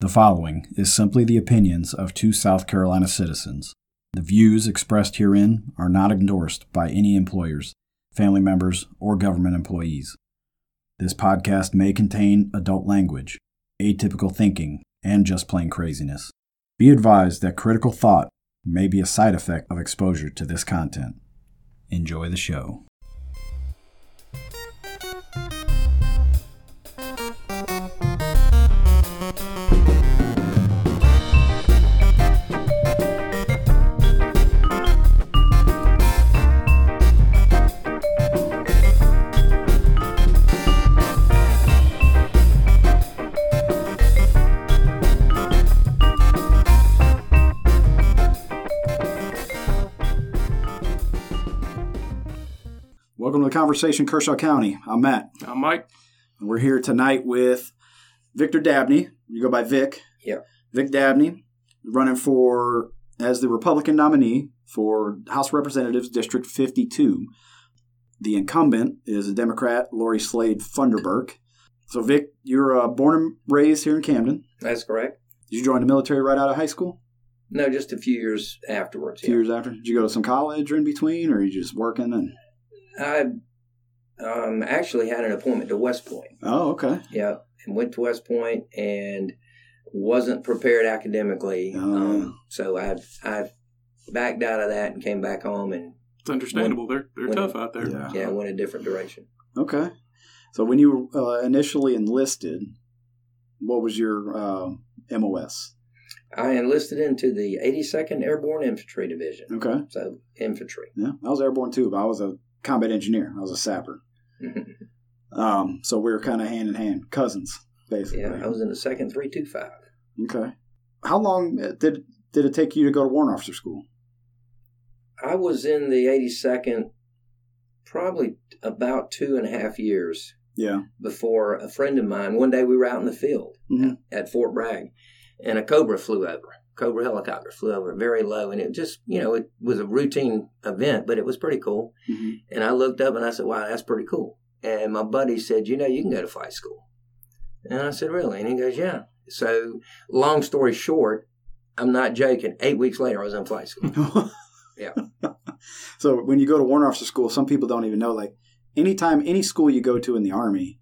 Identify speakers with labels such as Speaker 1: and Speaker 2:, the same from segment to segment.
Speaker 1: The following is simply the opinions of two South Carolina citizens. The views expressed herein are not endorsed by any employers, family members, or government employees. This podcast may contain adult language, atypical thinking, and just plain craziness. Be advised that critical thought may be a side effect of exposure to this content. Enjoy the show. Conversation, Kershaw County. I'm Matt.
Speaker 2: I'm Mike.
Speaker 1: And we're here tonight with Victor Dabney. You go by Vic.
Speaker 3: Yep.
Speaker 1: Vic Dabney, running for as the Republican nominee for House Representatives District 52. The incumbent is a Democrat, Laurie Slade Funderburk. So, Vic, you're uh, born and raised here in Camden.
Speaker 3: That's correct.
Speaker 1: Did you join the military right out of high school?
Speaker 3: No, just a few years afterwards.
Speaker 1: A few years after? Did you go to some college or in between, or are you just working and?
Speaker 3: I um, actually had an appointment to West Point.
Speaker 1: Oh, okay.
Speaker 3: Yeah, and went to West Point and wasn't prepared academically.
Speaker 1: Oh,
Speaker 3: um, so I I backed out of that and came back home and
Speaker 2: It's understandable. they're they're
Speaker 3: when-
Speaker 2: tough out there.
Speaker 1: Yeah.
Speaker 3: yeah went a different direction.
Speaker 1: Okay. So when you uh, initially enlisted, what was your uh, MOS?
Speaker 3: I enlisted into the 82nd Airborne Infantry Division.
Speaker 1: Okay.
Speaker 3: So infantry.
Speaker 1: Yeah, I was airborne too, but I was a combat engineer. I was a sapper. Um, so we were kind of hand in hand, cousins, basically.
Speaker 3: yeah, I was in the second 325.
Speaker 1: Okay. How long did did it take you to go to warrant officer school?
Speaker 3: I was in the 82nd probably about two and a half years.
Speaker 1: Yeah.
Speaker 3: before a friend of mine. One day we were out in the field
Speaker 1: Mhm.
Speaker 3: at Fort Bragg, and a Cobra flew over. Cobra helicopter flew over very low, and it just you know it was a routine event, but it was pretty cool.
Speaker 1: Mhm.
Speaker 3: And I looked up and I said, "Wow, that's pretty cool." And my buddy said, "You know, you can go to flight school." And I said, "Really?" And he goes, "Yeah." So, long story short, I'm not joking. Eight weeks later, I was in flight school. Yeah.
Speaker 1: so when you go to warrant officer school, some people don't even know. Like anytime any school you go to in the army,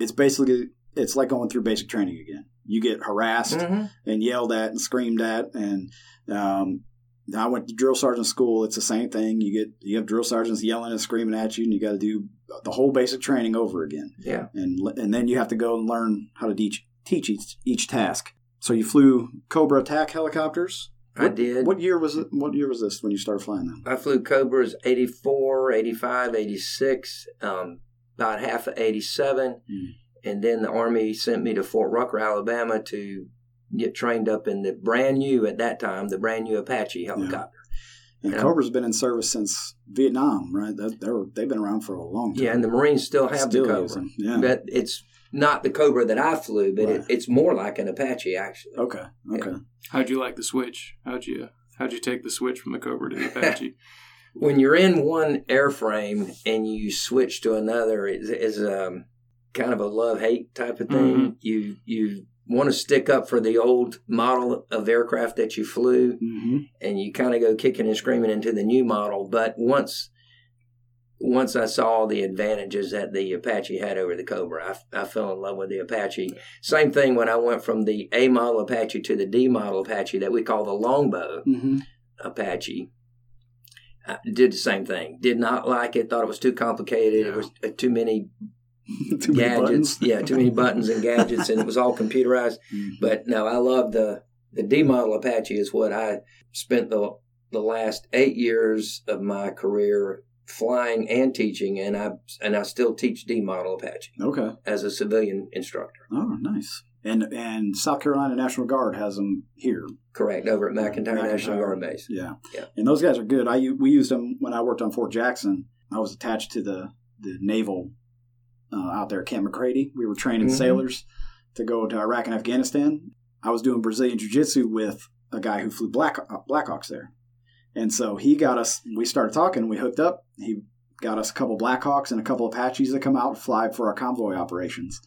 Speaker 1: it's basically it's like going through basic training again. You get harassed
Speaker 3: Mhm.
Speaker 1: and yelled at and screamed at, and um, I went to drill sergeant school. It's the same thing. You get you have drill sergeants yelling and screaming at you, and you got to do the whole basic training over again.
Speaker 3: Yeah.
Speaker 1: and and then you have to go and learn how to teach teach each, each task. So you flew Cobra attack helicopters.
Speaker 3: I did.
Speaker 1: What year was it? What year was this when you started flying them?
Speaker 3: I flew Cobras 84, 85, 86, um, about half of 87.
Speaker 1: Mm.
Speaker 3: And then the Army sent me to Fort Rucker, Alabama to get trained up in the brand new, at that time, the brand new Apache helicopter.
Speaker 1: And
Speaker 3: Yeah.
Speaker 1: Cobra's been in service since Vietnam, right? That, they're, they've been around for a long time.
Speaker 3: Yeah, and the Marines still have
Speaker 1: Still
Speaker 3: the Cobra.
Speaker 1: them, Yeah.
Speaker 3: But it's not the Cobra that I flew, but
Speaker 1: Right.
Speaker 3: it, it's more like an Apache, actually.
Speaker 1: okay. Okay.
Speaker 2: How'd you like the switch? How'd you how'd you take the switch from the Cobra to the Apache?
Speaker 3: when you're in one airframe and you switch to another is is um, kind of a love hate type of thing.
Speaker 2: Mhm.
Speaker 3: You you want to stick up for the old model of aircraft that you flew,
Speaker 1: hmm
Speaker 3: and you kind of go kicking and screaming into the new model. But once once I saw the advantages that the Apache had over the Cobra, I, I fell in love with the Apache. Same thing when I went from the A model Apache to the D model Apache that we call the Longbow.
Speaker 1: hmm
Speaker 3: Apache. I did the same thing. Did not like it. Thought it was too complicated.
Speaker 2: Yeah.
Speaker 3: It was uh, too many
Speaker 1: Too
Speaker 3: gadgets.
Speaker 1: buttons.
Speaker 3: yeah, too many buttons and gadgets, and it was all computerized.
Speaker 1: Mhm.
Speaker 3: But no, I love the the D model Apache. Is what I spent the the last eight years of my career flying and teaching, and I and I still teach D model Apache
Speaker 1: Okay.
Speaker 3: as a civilian instructor.
Speaker 1: Oh, nice. And and South Carolina National Guard has them here.
Speaker 3: Correct over at McEntire National Guard Base.
Speaker 1: Yeah.
Speaker 3: Yeah.
Speaker 1: And those guys are good. I we used them when I worked on Fort Jackson. I was attached to the the naval uh, out there at Camp McCrady. We were training
Speaker 3: Mhm.
Speaker 1: sailors to go to Iraq and Afghanistan. I was doing Brazilian Jiu Jitsu with a guy who flew Black uh, Blackhawks there, and so he got us. We started talking. We hooked up. He got us a couple Blackhawks and a couple Apaches that come out and fly for our convoy operations.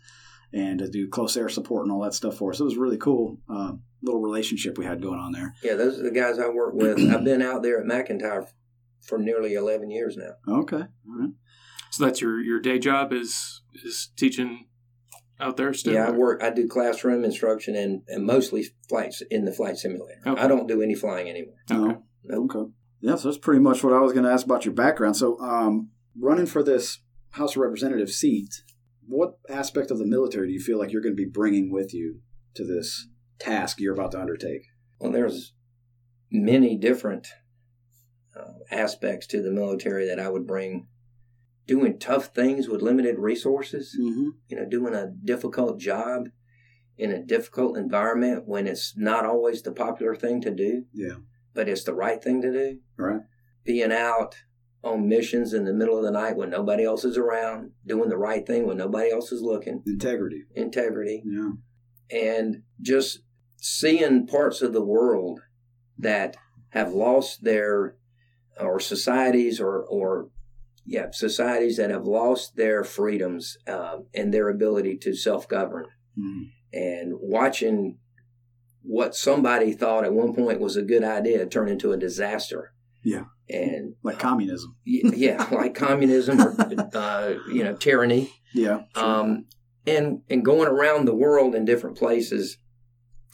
Speaker 1: and to do close air support and all that stuff for us. It was really cool. Uh, little relationship we had going on there.
Speaker 3: Yeah, those are the guys I work with. I've been out there at McEntire for nearly 11 years now.
Speaker 1: Okay. All right.
Speaker 2: So that's your your day job is is teaching out there still.
Speaker 3: Yeah, I work. I do classroom instruction and, and mostly flights in the flight simulator.
Speaker 2: Okay.
Speaker 3: I don't do any flying anymore.
Speaker 2: Okay.
Speaker 1: No. Okay. Yeah, so that's pretty much what I was going to ask about your background. So, um, running for this House of Representative seat, what aspect of the military do you feel like you're going to be bringing with you to this task you're about to undertake?
Speaker 3: Well, there's many different uh, aspects to the military that I would bring. Doing tough things with limited resources,
Speaker 1: Mm-hmm.
Speaker 3: you know, doing a difficult job in a difficult environment when it's not always the popular thing to do,
Speaker 1: Yeah.
Speaker 3: but it's the right thing to do.
Speaker 1: Right.
Speaker 3: Being out on missions in the middle of the night when nobody else is around, doing the right thing when nobody else is looking,
Speaker 1: Integrity.
Speaker 3: integrity,
Speaker 1: Yeah.
Speaker 3: and just seeing parts of the world that have lost their or societies or or yeah societies that have lost their freedoms um, and their ability to self-govern
Speaker 1: Mhm.
Speaker 3: and watching what somebody thought at one point was a good idea turn into a disaster
Speaker 1: Yeah.
Speaker 3: and
Speaker 1: Like communism.
Speaker 3: y- yeah like communism or uh, you know tyranny
Speaker 1: Yeah.
Speaker 3: um, and and going around the world in different places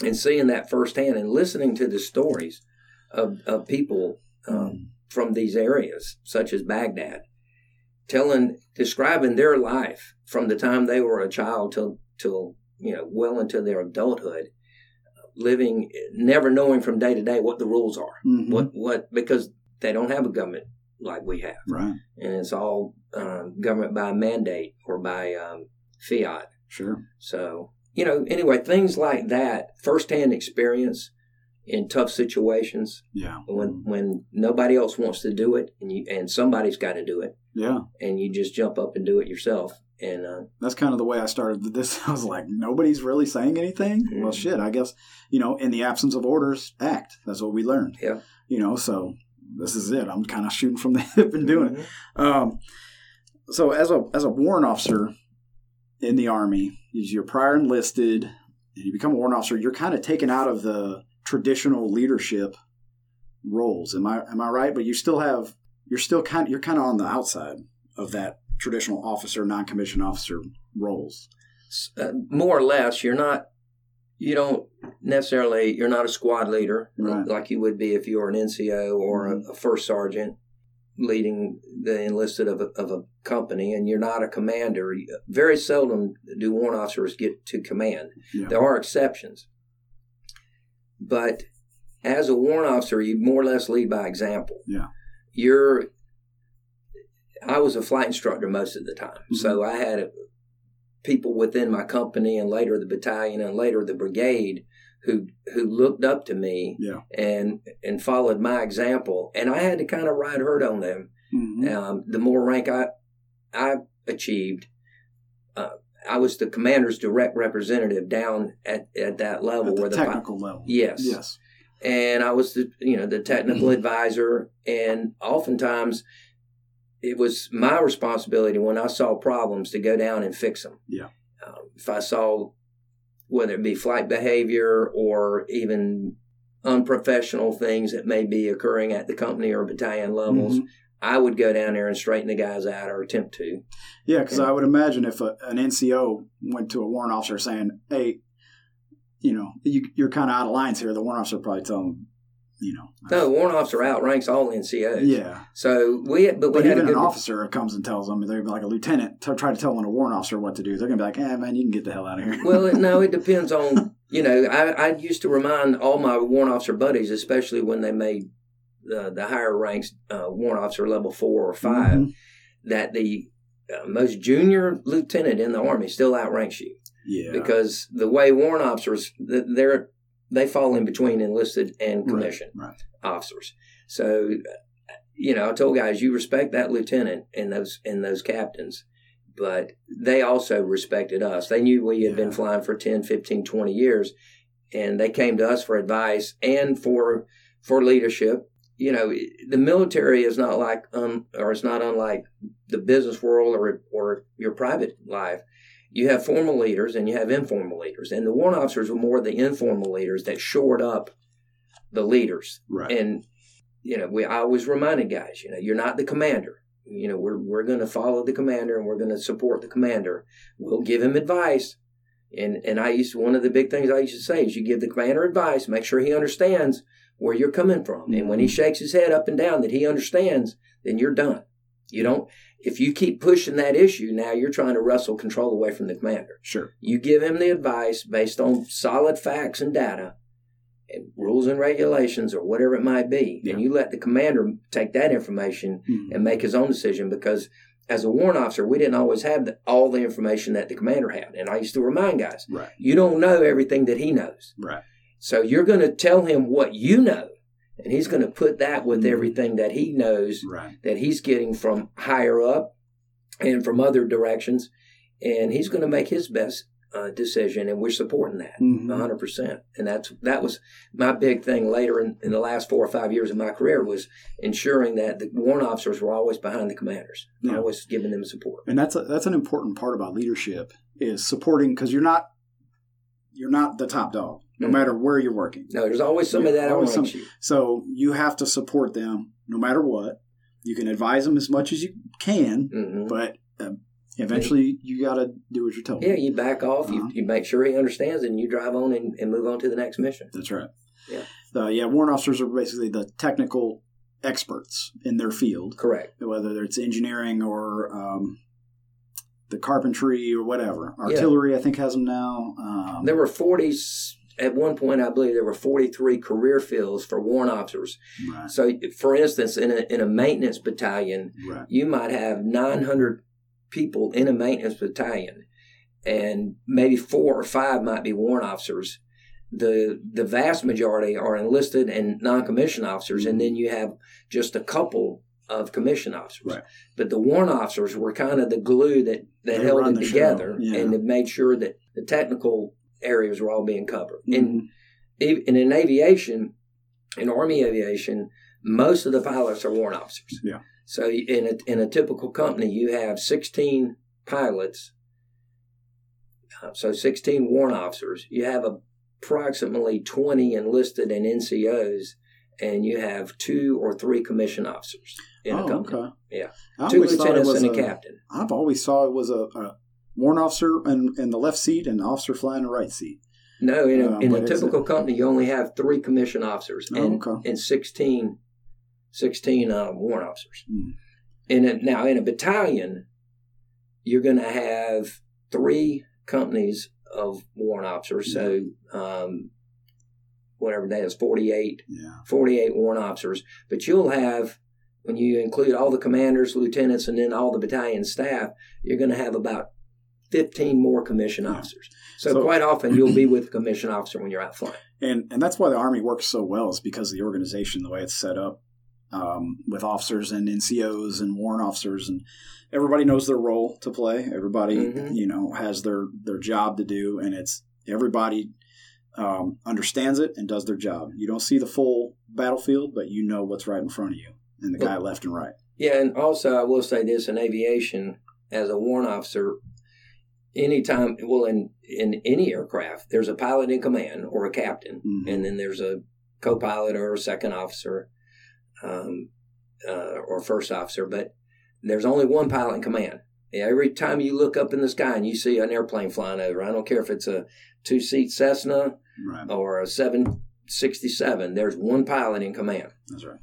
Speaker 3: and seeing that firsthand and listening to the stories of, of people um, from these areas, such as Baghdad, telling, describing their life from the time they were a child till till you know well into their adulthood, living, never knowing from day to day what the rules are,
Speaker 1: Mhm.
Speaker 3: what what because they don't have a government like we have
Speaker 1: Right.
Speaker 3: and it's all um, government by mandate or by um, fiat.
Speaker 1: Sure.
Speaker 3: So, you know, anyway, things like that, firsthand experience in tough situations
Speaker 1: Yeah.
Speaker 3: when when nobody else wants to do it and you and somebody's got to do it
Speaker 1: Yeah.
Speaker 3: and you just jump up and do it yourself. And uh,
Speaker 1: That's kind of the way I started this. I was like, nobody's really saying anything. Well,
Speaker 3: Mhm.
Speaker 1: shit. I guess you know, in the absence of orders, act. That's what we learned.
Speaker 3: Yeah.
Speaker 1: You know, so this is it. I'm kind of shooting from the hip and doing it. Um, so as a as a warrant officer in the army, you're prior enlisted, and you become a warrant officer. You're kind of taken out of the traditional leadership roles. Am I am I right? But you still have you're still kind you're kind of on the outside of that traditional officer, non-commissioned officer roles.
Speaker 3: uh, more or less, you're not. You don't necessarily. You're not a squad leader
Speaker 1: Right.
Speaker 3: like you would be if you were an NCO or a, a first sergeant leading the enlisted of a, of a company, and you're not a commander. Very seldom do warrant officers get to command.
Speaker 1: Yeah.
Speaker 3: There are exceptions, but as a warrant officer, you more or less lead by example.
Speaker 1: Yeah.
Speaker 3: You're. I was a flight instructor most of the time, so I had people within my company and later the battalion and later the brigade who who looked up to me
Speaker 1: Yeah.
Speaker 3: and and followed my example and I had to kind of ride herd on them
Speaker 1: Mhm.
Speaker 3: um, the more rank I I achieved uh, I was the commander's direct representative down at, at that level
Speaker 1: At the
Speaker 3: where the
Speaker 1: technical level.
Speaker 3: yes
Speaker 1: Yes.
Speaker 3: and I was the you know the technical advisor, and oftentimes it was my responsibility when I saw problems to go down and fix them.
Speaker 1: Yeah.
Speaker 3: Um, if I saw whether it be flight behavior or even unprofessional things that may be occurring at the company or battalion levels,
Speaker 1: Mhm.
Speaker 3: I would go down there and straighten the guys out or attempt to.
Speaker 1: Yeah, because I would imagine if a, an NCO went to a warrant officer saying, "Hey, you know, you, you're kind of out of lines here," the warrant officer would probably tell them, you know,
Speaker 3: No, the warrant officer outranks all NCOs.
Speaker 1: yeah.
Speaker 3: So we, but we
Speaker 1: But
Speaker 3: had a
Speaker 1: even
Speaker 3: good
Speaker 1: an officer comes and tells them, they're like a lieutenant, to try to tell a warrant officer what to do. They're gonna be like, "Eh, man, you can get the hell out of here."
Speaker 3: well, no, it depends on you know. I, I used to remind all my warrant officer buddies, especially when they made the, the higher ranks, uh, warrant officer level four or 5
Speaker 1: Mhm.
Speaker 3: that the uh, most junior lieutenant in the army still outranks you
Speaker 1: yeah,
Speaker 3: because the way warrant officers they're they fall in between enlisted and
Speaker 1: Right,
Speaker 3: commissioned
Speaker 1: right.
Speaker 3: officers. So, uh, you know, I told guys you respect that lieutenant and those and those captains, but they also respected us. They knew we had been flying for 10, 15, 20 years, and they came to us for advice and for for leadership. You know, the military is not like um, or it's not unlike the business world or or your private life. you have formal leaders and you have informal leaders, and the warrant officers were more the informal leaders that shored up the leaders.
Speaker 1: Right.
Speaker 3: And you know, we I always reminded guys, you know, you're not the commander. You know, we're we're going to follow the commander and we're going to support the commander. We'll give him advice. And and I used one of the big things I used to say is you give the commander advice, make sure he understands where you're coming from. And when he shakes his head up and down that he understands, then you're done. You don't if you keep pushing that issue, now you're trying to wrestle control away from the commander.
Speaker 1: Sure.
Speaker 3: You give him the advice based on solid facts and data, and rules and regulations, or whatever it might be,
Speaker 1: Yeah.
Speaker 3: and you let the commander take that information
Speaker 1: Mhm.
Speaker 3: and make his own decision. Because as a warrant officer, we didn't always have the, all the information that the commander had, and I used to remind guys,
Speaker 1: Right.
Speaker 3: you don't know everything that he knows.
Speaker 1: Right.
Speaker 3: So you're going to tell him what you know, and he's going to put that with
Speaker 1: Mhm.
Speaker 3: everything that he knows
Speaker 1: Right.
Speaker 3: that he's getting from higher up and from other directions, and he's going to make his best uh, decision, and we're supporting that
Speaker 1: Mhm.
Speaker 3: 100. percent And that's that was my big thing later in, in the last four or five years of my career was ensuring that the warrant officers were always behind the commanders,
Speaker 1: Yeah.
Speaker 3: always giving them support.
Speaker 1: and that's a, that's an important part about leadership is supporting because you're not you're not the top dog no
Speaker 3: Mhm.
Speaker 1: matter where you're working
Speaker 3: No, there's always somebody
Speaker 1: Yeah,
Speaker 3: that
Speaker 1: always some-
Speaker 3: you.
Speaker 1: so you have to support them no matter what you can advise them as much as you can
Speaker 3: hmm
Speaker 1: but um, eventually you got to do what you're told
Speaker 3: Yeah, you back off,
Speaker 1: Uh-huh.
Speaker 3: you, you make sure he understands, and you drive on and, and move on to the next mission.
Speaker 1: that's right
Speaker 3: Yeah.
Speaker 1: uh, yeah warrant officers are basically the technical experts in their field
Speaker 3: Correct.
Speaker 1: whether it's engineering or um, the carpentry or whatever
Speaker 3: Yeah.
Speaker 1: artillery i think has them now um,
Speaker 3: There were 40, at one point, I believe there were 43 career fields for warrant officers.
Speaker 1: right,
Speaker 3: So, for instance, in a, in a maintenance battalion,
Speaker 1: right
Speaker 3: you might have 900 people in a maintenance battalion, and maybe four or five might be warrant officers. The the vast majority are enlisted and non-commissioned officers, and then you have just a couple of commissioned officers.
Speaker 1: Right.
Speaker 3: But the warrant officers were kind of the glue that, that
Speaker 1: They
Speaker 3: held it together
Speaker 1: yeah.
Speaker 3: and it made sure that the technical areas were all being covered. And
Speaker 1: Mhm.
Speaker 3: Ev- and in aviation, in Army aviation, most of the pilots are warrant officers.
Speaker 1: Yeah.
Speaker 3: So in a, in a typical company, you have 16 pilots, uh, so 16 warrant officers. You have approximately 20 enlisted and NCOs, and you have two or three commission officers in a
Speaker 1: oh,
Speaker 3: company.
Speaker 1: okay.
Speaker 3: Yeah.
Speaker 1: I
Speaker 3: Two lieutenants
Speaker 1: was
Speaker 3: and a
Speaker 1: a-
Speaker 3: captain.
Speaker 1: I've always thought it was a, a warrant officer in, in the left seat and an officer flying the right seat.
Speaker 3: No, in a,
Speaker 1: Um,
Speaker 3: in a typical company, you only have three commission officers
Speaker 1: Oh,
Speaker 3: and,
Speaker 1: okay.
Speaker 3: and 16, 16 uh, warrant officers.
Speaker 1: Hmm.
Speaker 3: In a, now, in a battalion, you're going to have three companies of warrant officers. So, um, whatever that is, 48,
Speaker 1: Yeah.
Speaker 3: 48 warrant officers. But you'll have, when you include all the commanders, lieutenants, and then all the battalion staff, you're going to have about 15 more commissioned
Speaker 1: Yeah.
Speaker 3: officers. So,
Speaker 1: So-
Speaker 3: quite often you'll be with a commissioned officer when you're out flying.
Speaker 1: And and that's why the Army works so well is because of the organization, the way it's set up, um, with officers and NCOs and warrant officers, and everybody knows their role to play. Everybody,
Speaker 3: Mhm.
Speaker 1: you know, has their their job to do, and it's everybody um, understands it and does their job. You don't see the full battlefield, but you know what's right in front of you and the guy left and right.
Speaker 3: Yeah, and also I will say this in aviation, as a warrant officer, anytime, well, in, in any aircraft, there's a pilot in command or a captain,
Speaker 1: Mhm.
Speaker 3: and then there's a co pilot or a second officer um, uh, or first officer, but there's only one pilot in command. Every time you look up in the sky and you see an airplane flying over, I don't care if it's a two seat Cessna
Speaker 1: Right.
Speaker 3: or a 767, there's one pilot in command.
Speaker 1: That's right.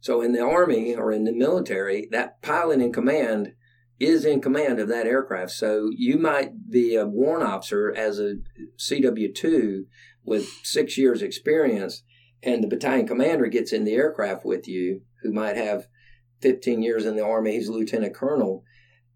Speaker 3: So in the Army or in the military, that pilot in command is in command of that aircraft. So you might be a warrant officer as a CW2 with six years experience, and the battalion commander gets in the aircraft with you, who might have 15 years in the Army, he's a lieutenant colonel.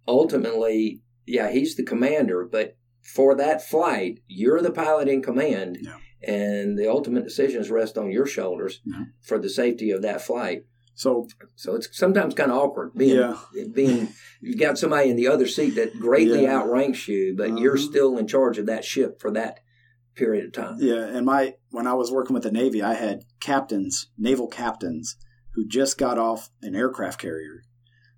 Speaker 3: Ultimately, yeah, he's the commander, but for that flight, you're the pilot in command,
Speaker 1: Yeah.
Speaker 3: and the ultimate decisions rest on your shoulders
Speaker 1: Yeah.
Speaker 3: for the safety of that flight.
Speaker 1: So
Speaker 3: So it's sometimes kind of awkward being
Speaker 1: Yeah.
Speaker 3: being you've got somebody in the other seat that greatly outranks you, but you're
Speaker 1: Uh-huh.
Speaker 3: still in charge of that ship for that period of time.
Speaker 1: Yeah, and my when I was working with the Navy, I had captains, naval captains, who just got off an aircraft carrier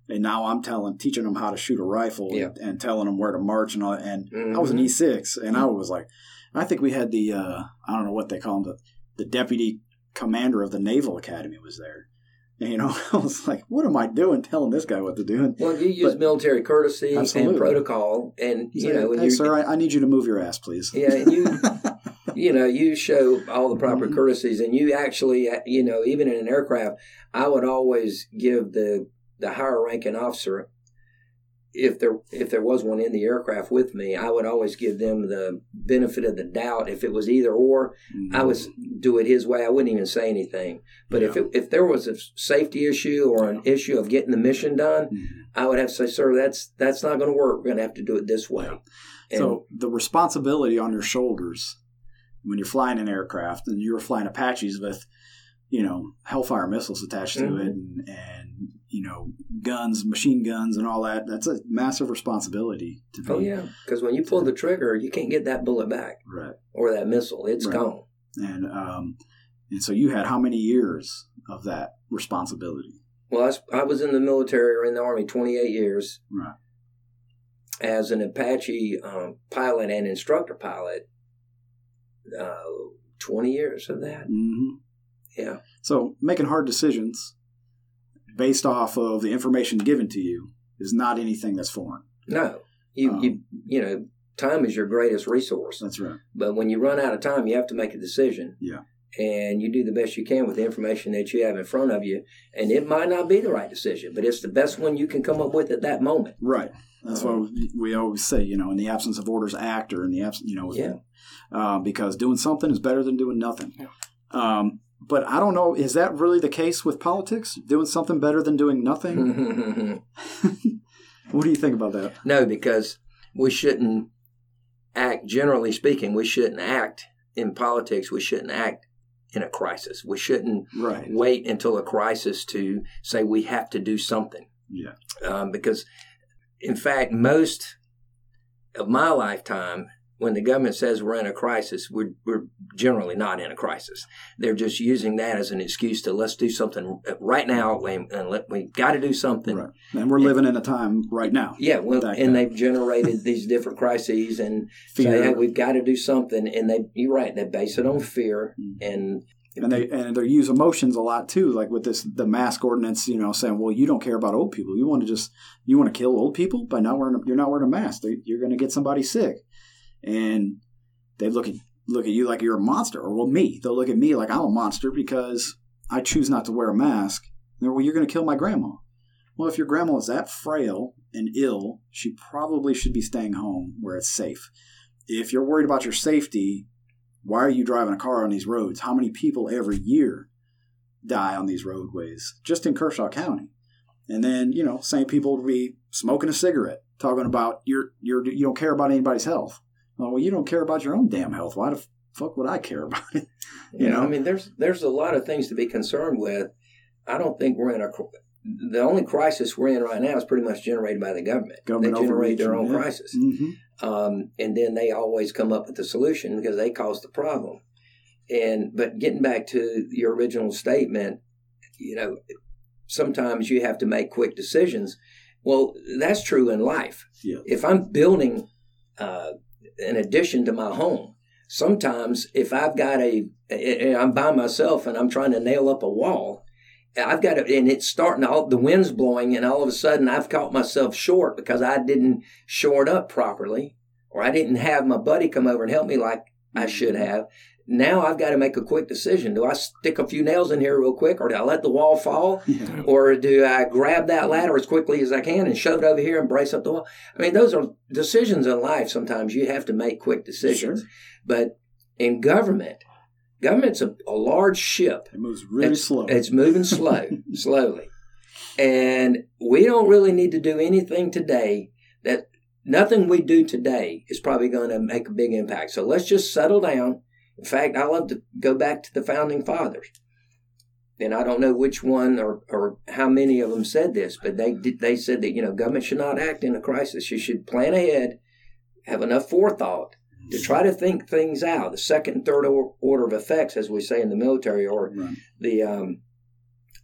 Speaker 1: and now I'm telling, teaching them how to shoot a rifle
Speaker 3: Yeah.
Speaker 1: and, and telling them where to march and all. And I was an
Speaker 3: Mhm.
Speaker 1: E6, and I was like, I think we had the uh, I don't know what they call him, the, the deputy commander of the Naval Academy was there. And, you know, I was like, what am I doing telling this guy what to do? And
Speaker 3: Well, you use
Speaker 1: But-
Speaker 3: military courtesy
Speaker 1: Absolutely.
Speaker 3: and protocol, and you
Speaker 1: said,
Speaker 3: know, when
Speaker 1: hey, sir, I, I need you to move your ass, please.
Speaker 3: yeah, and you you know, you show all the proper
Speaker 1: Mhm.
Speaker 3: courtesies, and you actually, you know, even in an aircraft, I would always give the the higher ranking officer, if there if there was one in the aircraft with me, I would always give them the benefit of the doubt. If it was either or, I would do it his way. I wouldn't even say anything. But if it, if there was a safety issue or an issue of getting the mission done,
Speaker 1: Mhm.
Speaker 3: I would have to say, "Sir, that's that's not going to work. We're going to have to do it this way." And-
Speaker 1: So the responsibility on your shoulders when you're flying an aircraft and you're flying Apaches with, you know, Hellfire missiles attached to
Speaker 3: Mhm.
Speaker 1: it and, and you know guns, machine guns, and all that. That's a massive responsibility to be.
Speaker 3: oh yeah, because when you pull the trigger, you can't get that bullet back
Speaker 1: Right.
Speaker 3: or that missile. It's
Speaker 1: Right.
Speaker 3: gone.
Speaker 1: And um, and so you had how many years of that responsibility?
Speaker 3: Well, I was, I was in the military or in the army 28 years
Speaker 1: Right.
Speaker 3: as an Apache um, pilot and instructor pilot. Uh, 20 years of that.
Speaker 1: hmm
Speaker 3: Yeah.
Speaker 1: So making hard decisions based off of the information given to you is not anything that's foreign.
Speaker 3: No, you
Speaker 1: Um,
Speaker 3: you you know, time is your greatest resource.
Speaker 1: That's right.
Speaker 3: But when you run out of time, you have to make a decision.
Speaker 1: Yeah.
Speaker 3: And you do the best you can with the information that you have in front of you. And it might not be the right decision, but it's the best one you can come up with at that moment.
Speaker 1: Right. That's
Speaker 3: Uh-huh.
Speaker 1: why we always say, you know, in the absence of orders, act, or in the absence, you know,
Speaker 3: Yeah.
Speaker 1: uh, because doing something is better than doing nothing.
Speaker 2: Yeah.
Speaker 1: Um, but I don't know, is that really the case with politics? Doing something better than doing nothing? what do you think about that?
Speaker 3: no, because we shouldn't act, generally speaking, we shouldn't act in politics, we shouldn't act in a crisis. We shouldn't
Speaker 1: Right.
Speaker 3: wait until a crisis to say we have to do something.
Speaker 1: Yeah.
Speaker 3: um, because in fact most of my lifetime when the government says we're in a crisis we're, we're generally not in a crisis they're just using that as an excuse to let's do something right now and, and let, we got to do something
Speaker 1: Right. And we're living in a time right now.
Speaker 3: yeah well, and
Speaker 1: then.
Speaker 3: they've generated these different crises and
Speaker 1: Fear.
Speaker 3: say hey we've got to do something and they you're right they base it on fear
Speaker 1: Mm.
Speaker 3: and
Speaker 1: and they and they use emotions a lot too like with this the mask ordinance you know saying well you don't care about old people you want to just you want to kill old people by not wearing a, you're not wearing a mask you're going to get somebody sick and they look at look at you like you're a monster or well me they'll look at me like i'm a monster because i choose not to wear a mask and well you're going to kill my grandma well if your grandma is that frail and ill she probably should be staying home where it's safe if you're worried about your safety why are you driving a car on these roads? How many people every year die on these roadways just in Kershaw County? And then, you know, same people would be smoking a cigarette, talking about you're you're you don't care about anybody's health. Well, you don't care about your own damn health. Why the fuck would I care about it?
Speaker 3: You know,
Speaker 1: know?
Speaker 3: I mean, there's there's a lot of things to be concerned with. I don't think we're in a. The only crisis we're in right now is pretty much generated by the government.
Speaker 1: Government
Speaker 3: they generate their own
Speaker 1: yeah.
Speaker 3: crisis,
Speaker 1: Mm-hmm.
Speaker 3: um, and then they always come up with the solution because they caused the problem. And but getting back to your original statement, you know, sometimes you have to make quick decisions. Well, that's true in life.
Speaker 1: Yeah.
Speaker 3: If I'm building uh, an addition to my home, sometimes if I've got a, I'm by myself and I'm trying to nail up a wall, I've got it, and it's starting, all the wind's blowing, and all of a sudden I've caught myself short because I didn't shore it up properly, or I didn't have my buddy come over and help me like I should mm-hmm. have. Now I've got to make a quick decision. Do I stick a few nails in here real quick, or do I let the wall fall?
Speaker 1: Yeah.
Speaker 3: or do I grab that ladder as quickly as I can and shove it over here and brace up the wall? I mean, those are decisions in life. Sometimes you have to make quick decisions.
Speaker 1: Sure.
Speaker 3: But in government, government's a, a large ship.
Speaker 1: It moves really
Speaker 3: it's,
Speaker 1: slow.
Speaker 3: It's moving slow, slowly. And we don't really need to do anything today that nothing we do today is probably going to make a big impact. So let's just settle down. In fact, I love to go back to the founding fathers. And I don't know which one or, or how many of them said this, but they did, they said that you know government should not act in a crisis. You should plan ahead, have enough forethought to try to think things out. The second and third or, order of effects, as we say in the military, or
Speaker 1: Right.
Speaker 3: the um,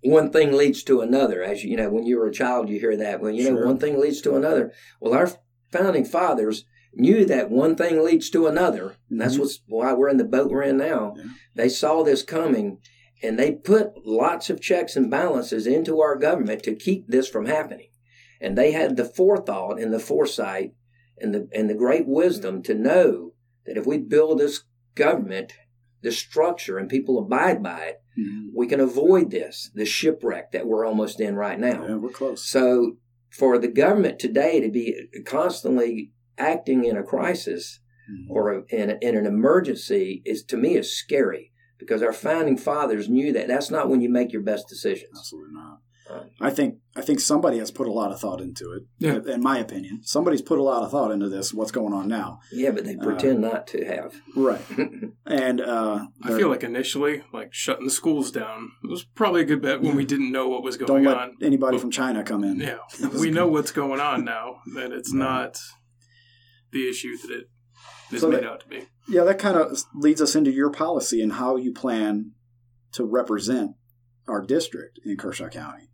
Speaker 3: one thing leads to another. As you know, when you were a child, you hear that. Well, you know,
Speaker 1: Sure.
Speaker 3: one thing leads to another. Well, our founding fathers knew that one thing leads to another. And that's
Speaker 1: Mhm.
Speaker 3: what's why we're in the boat we're in now.
Speaker 1: Yeah.
Speaker 3: They saw this coming and they put lots of checks and balances into our government to keep this from happening. And they had the forethought and the foresight and the and the great wisdom to know that if we build this government, this structure, and people abide by it,
Speaker 1: Mhm.
Speaker 3: we can avoid this, the shipwreck that we're almost in right now.
Speaker 1: Yeah, we're close.
Speaker 3: So for the government today to be constantly acting in a crisis
Speaker 1: Mhm.
Speaker 3: or in, in an emergency is to me is scary because our founding fathers knew that that's not when you make your best decisions.
Speaker 1: Absolutely not.
Speaker 3: Uh,
Speaker 1: I think I think somebody has put a lot of thought into it.
Speaker 2: Yeah.
Speaker 1: In my opinion, somebody's put a lot of thought into this. What's going on now?
Speaker 3: Yeah, but they
Speaker 1: Uh,
Speaker 3: pretend not to have.
Speaker 1: Right. And uh,
Speaker 2: I feel like initially, like shutting the schools down was probably a good bet when we didn't know what was going on.
Speaker 1: don't let
Speaker 2: on.
Speaker 1: anybody from China come in.
Speaker 2: Yeah, we know what's going on now. That it's
Speaker 1: Right.
Speaker 2: not the issue that it is
Speaker 1: So
Speaker 2: made
Speaker 1: that-
Speaker 2: out to be.
Speaker 1: Yeah, that kind of leads us into your policy and how you plan to represent our district in Kershaw County.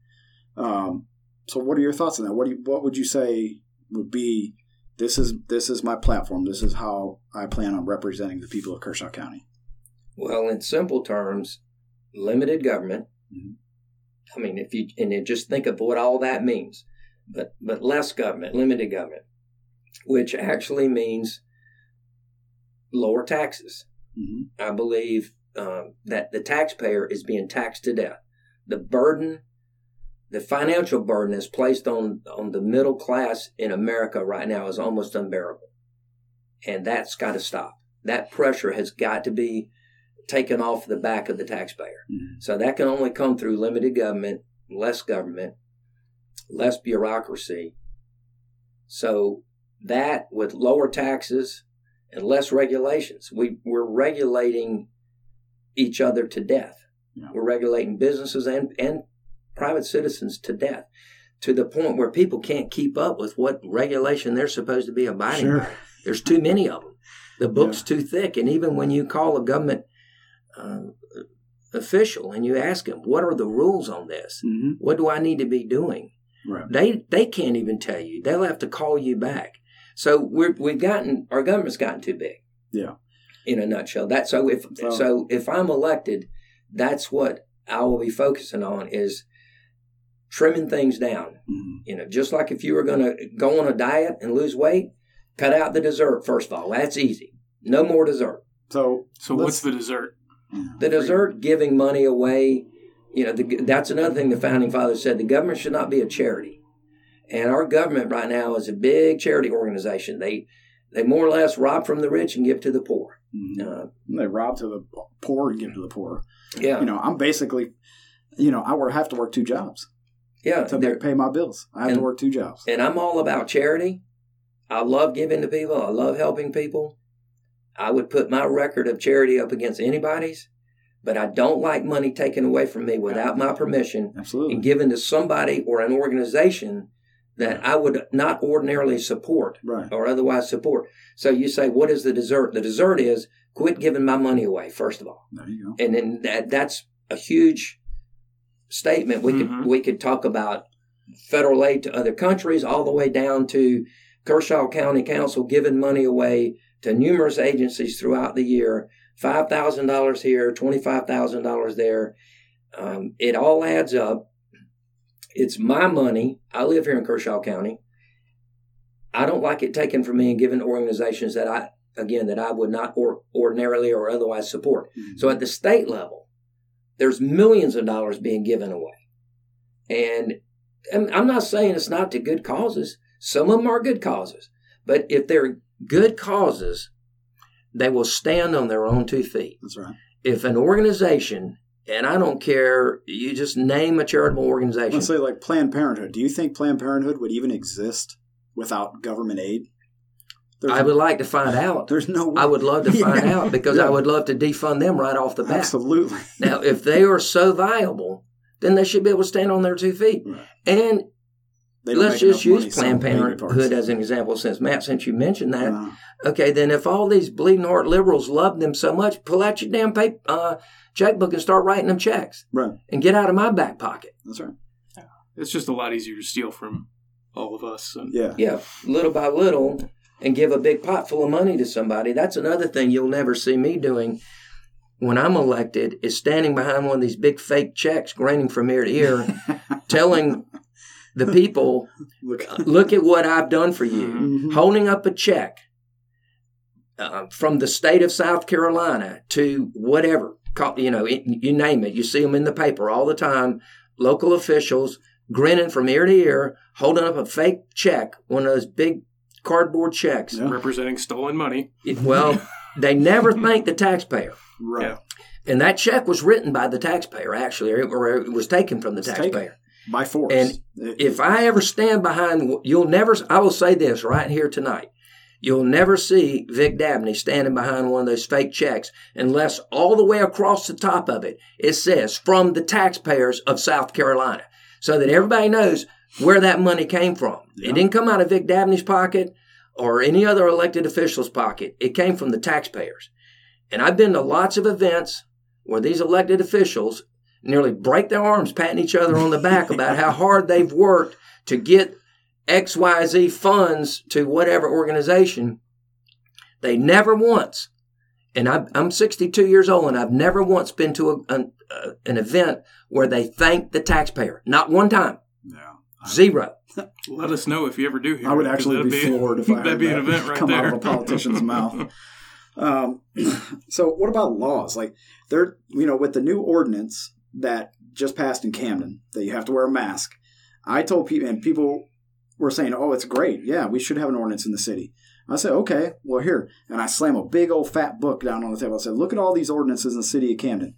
Speaker 1: Um, so, what are your thoughts on that? What do you, what would you say would be this is this is my platform. This is how I plan on representing the people of Kershaw County.
Speaker 3: Well, in simple terms, limited government.
Speaker 1: Mhm.
Speaker 3: I mean, if you and then just think of what all that means, but but less government, limited government, which actually means lower taxes.
Speaker 1: Mm-hmm.
Speaker 3: I believe um, that the taxpayer is being taxed to death. The burden, the financial burden is placed on on the middle class in America right now is almost unbearable, and that's got to stop. That pressure has got to be taken off the back of the taxpayer.
Speaker 1: Mhm.
Speaker 3: So that can only come through limited government, less government, less bureaucracy. So that with lower taxes and less regulations, we, we're regulating each other to death.
Speaker 1: Yeah.
Speaker 3: We're regulating businesses and, and private citizens to death to the point where people can't keep up with what regulation they're supposed to be abiding by. There's too many of them. The book's too thick. And even when you call a government um, official and you ask them, what are the rules on this?
Speaker 1: Mm-hmm.
Speaker 3: What do I need to be doing?
Speaker 1: Right.
Speaker 3: They they can't even tell you. They'll have to call you back. So we're we've gotten our government's gotten too big.
Speaker 1: Yeah.
Speaker 3: In a nutshell, that so if
Speaker 1: So-
Speaker 3: so if I'm elected, that's what I will be focusing on is trimming things down.
Speaker 1: Mm-hmm.
Speaker 3: You know, just like if you were going to go on a diet and lose weight, cut out the dessert first of all. That's easy. No more dessert.
Speaker 1: So,
Speaker 2: So what's the dessert?
Speaker 3: The dessert giving money away, you know, the, that's another thing the founding fathers said. The government should not be a charity, and our government right now is a big charity organization. They they more or less rob from the rich and give to the poor.
Speaker 1: Mhm.
Speaker 3: Uh,
Speaker 1: they rob to the poor and give to the poor.
Speaker 3: yeah,
Speaker 1: You know, I'm basically, you know, I have to work two jobs
Speaker 3: yeah.
Speaker 1: to pay my bills. I have
Speaker 3: And-
Speaker 1: to work two jobs.
Speaker 3: and I'm all about charity. I love giving to people. I love helping people. I would put my record of charity up against anybody's, but I don't like money taken away from me without my permission
Speaker 1: Absolutely.
Speaker 3: and given to somebody or an organization that I would not ordinarily support
Speaker 1: Right.
Speaker 3: or otherwise support. So you say, what is the dessert? The dessert is quit giving my money away, first of all.
Speaker 1: There you go.
Speaker 3: And then that that's a huge statement. We
Speaker 2: Mhm.
Speaker 3: could we could talk about federal aid to other countries, all the way down to Kershaw County Council giving money away to numerous agencies throughout the year. Five thousand dollars here, twenty five thousand dollars there. Um, it all adds up. It's my money. I live here in Kershaw County. I don't like it taken from me and given to organizations that I again that I would not or, ordinarily or otherwise support.
Speaker 1: Mhm.
Speaker 3: So at the state level, there's millions of dollars being given away. And and I'm not saying it's not to good causes. Some of them are good causes. But if they're good causes, they will stand on their own two feet.
Speaker 1: That's right.
Speaker 3: If an organization, and I don't care, you just name a charitable organization.
Speaker 1: Let's say like Planned Parenthood. Do you think Planned Parenthood would even exist without government aid? There's,
Speaker 3: I would like to find out.
Speaker 1: there's no way.
Speaker 3: I would love to find
Speaker 1: Yeah.
Speaker 3: out because
Speaker 1: Yeah.
Speaker 3: I would love to defund them right off the bat.
Speaker 1: Absolutely.
Speaker 3: Now, if they are so viable, then they should be able to stand on their two feet.
Speaker 1: Right.
Speaker 3: And Let's just use Planned Parenthood as an example, since Matt, since you mentioned that.
Speaker 1: Uh,
Speaker 3: Okay, then if all these bleeding heart liberals love them so much, pull out your damn paper, uh, checkbook and start writing them checks
Speaker 1: right.
Speaker 3: and get out of my back pocket.
Speaker 1: That's right.
Speaker 2: It's just a lot easier to steal from all of us. And
Speaker 1: Yeah.
Speaker 3: Yeah, little by little, and give a big pot full of money to somebody. That's another thing you'll never see me doing when I'm elected is standing behind one of these big fake checks, grinning from ear to ear, telling the people,
Speaker 1: Look.
Speaker 3: "Look at what I've done for you."
Speaker 1: Mhm.
Speaker 3: holding up a check uh, from the state of South Carolina to whatever, you know, it, you name it. You see them in the paper all the time. Local officials grinning from ear to ear, holding up a fake check, one of those big cardboard checks.
Speaker 1: Yeah.
Speaker 2: representing stolen money.
Speaker 3: It- well, they never thank the taxpayer.
Speaker 1: Right.
Speaker 2: Yeah.
Speaker 3: And that check was written by the taxpayer, actually, or it, or it was taken from the
Speaker 1: It's taken. By force.
Speaker 3: And if I ever stand behind, you'll never, I will say this right here tonight. You'll never see Vic Dabney standing behind one of those fake checks unless all the way across the top of it, it says from the taxpayers of South Carolina so that everybody knows where that money came from.
Speaker 1: Yeah.
Speaker 3: It didn't come out of Vic Dabney's pocket or any other elected official's pocket. It came from the taxpayers. And I've been to lots of events where these elected officials nearly break their arms patting each other on the back about how hard they've worked to get XYZ funds to whatever organization. They never once, and I'm, I'm 62 years old, and I've never once been to a, an, uh, an event where they thank the taxpayer. Not one time.
Speaker 1: yeah.
Speaker 3: Zero.
Speaker 2: Let us know if you ever do hear.
Speaker 1: I would actually
Speaker 2: that'd
Speaker 1: be, floored if I
Speaker 2: that'd
Speaker 1: heard
Speaker 2: be
Speaker 1: that
Speaker 2: an event right
Speaker 1: come
Speaker 2: there.
Speaker 1: out of a politician's mouth. Um, so, what about laws? Like, there, you know, with the new ordinance that just passed in Camden that you have to wear a mask. I told people, and people were saying, "Oh, it's great. Yeah, we should have an ordinance in the city." I said, "Okay, well, here," and I slam a big old fat book down on the table. I said, "Look at all these ordinances in the city of Camden.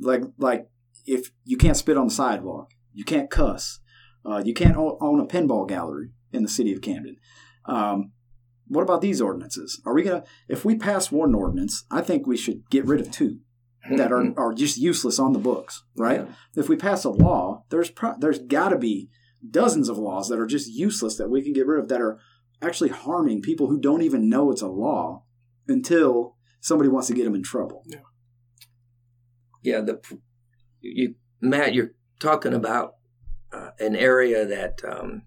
Speaker 1: Like, like if you can't spit on the sidewalk, you can't cuss, uh, you can't own a pinball gallery in the city of Camden." Um, what about these ordinances? Are we gonna? If we pass one ordinance, I think we should get rid of two that are, are just useless on the books, right?
Speaker 3: Yeah.
Speaker 1: If we pass a law, there's pro- there's got to be dozens of laws that are just useless that we can get rid of that are actually harming people who don't even know it's a law until somebody wants to get them in trouble.
Speaker 3: Yeah, Yeah, the you Matt, you're talking about uh, an area that um,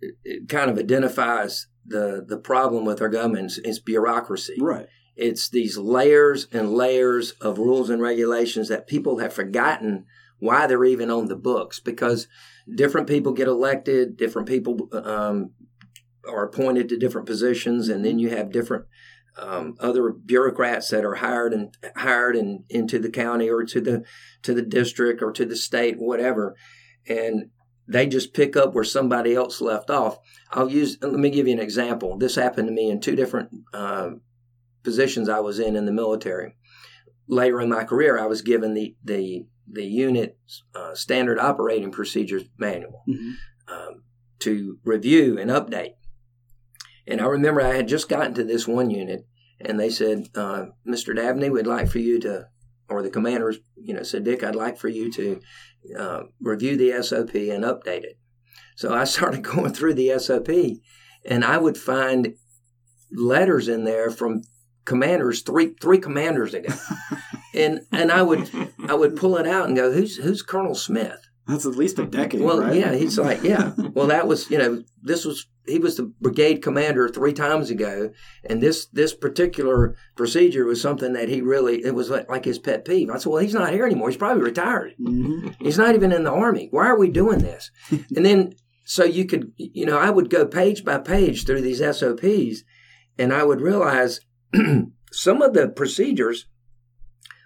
Speaker 3: it, it kind of identifies the the problem with our government is, is bureaucracy.
Speaker 1: Right.
Speaker 3: It's these layers and layers of rules and regulations that people have forgotten why they're even on the books because different people get elected, different people um, are appointed to different positions, and then you have different um, other bureaucrats that are hired and hired and into the county or to the to the district or to the state, whatever, and they just pick up where somebody else left off. I'll use. Let me give you an example. This happened to me in two different uh, positions I was in in the military. Later in my career, I was given the the the unit uh, standard operating procedures manual
Speaker 1: Mhm.
Speaker 3: um, to review and update. And I remember I had just gotten to this one unit, and they said, uh, "Mr. Dabney, we'd like for you to," or the commanders, you know, said, "Dick, I'd like for you to uh, review the SOP and update it." So I started going through the SOP, and I would find letters in there from commanders three three commanders ago, and and I would I would pull it out and go, "Who's who's Colonel Smith?"
Speaker 1: That's at least a decade.
Speaker 3: Well,
Speaker 1: right?
Speaker 3: yeah, he's like, yeah. Well, that was, you know, this was he was the brigade commander three times ago, and this this particular procedure was something that he really it was like, like his pet peeve. I said, well, he's not here anymore. He's probably retired.
Speaker 1: Mhm.
Speaker 3: He's not even in the army. Why are we doing this? and then so you could, you know, I would go page by page through these SOPs, and I would realize some of the procedures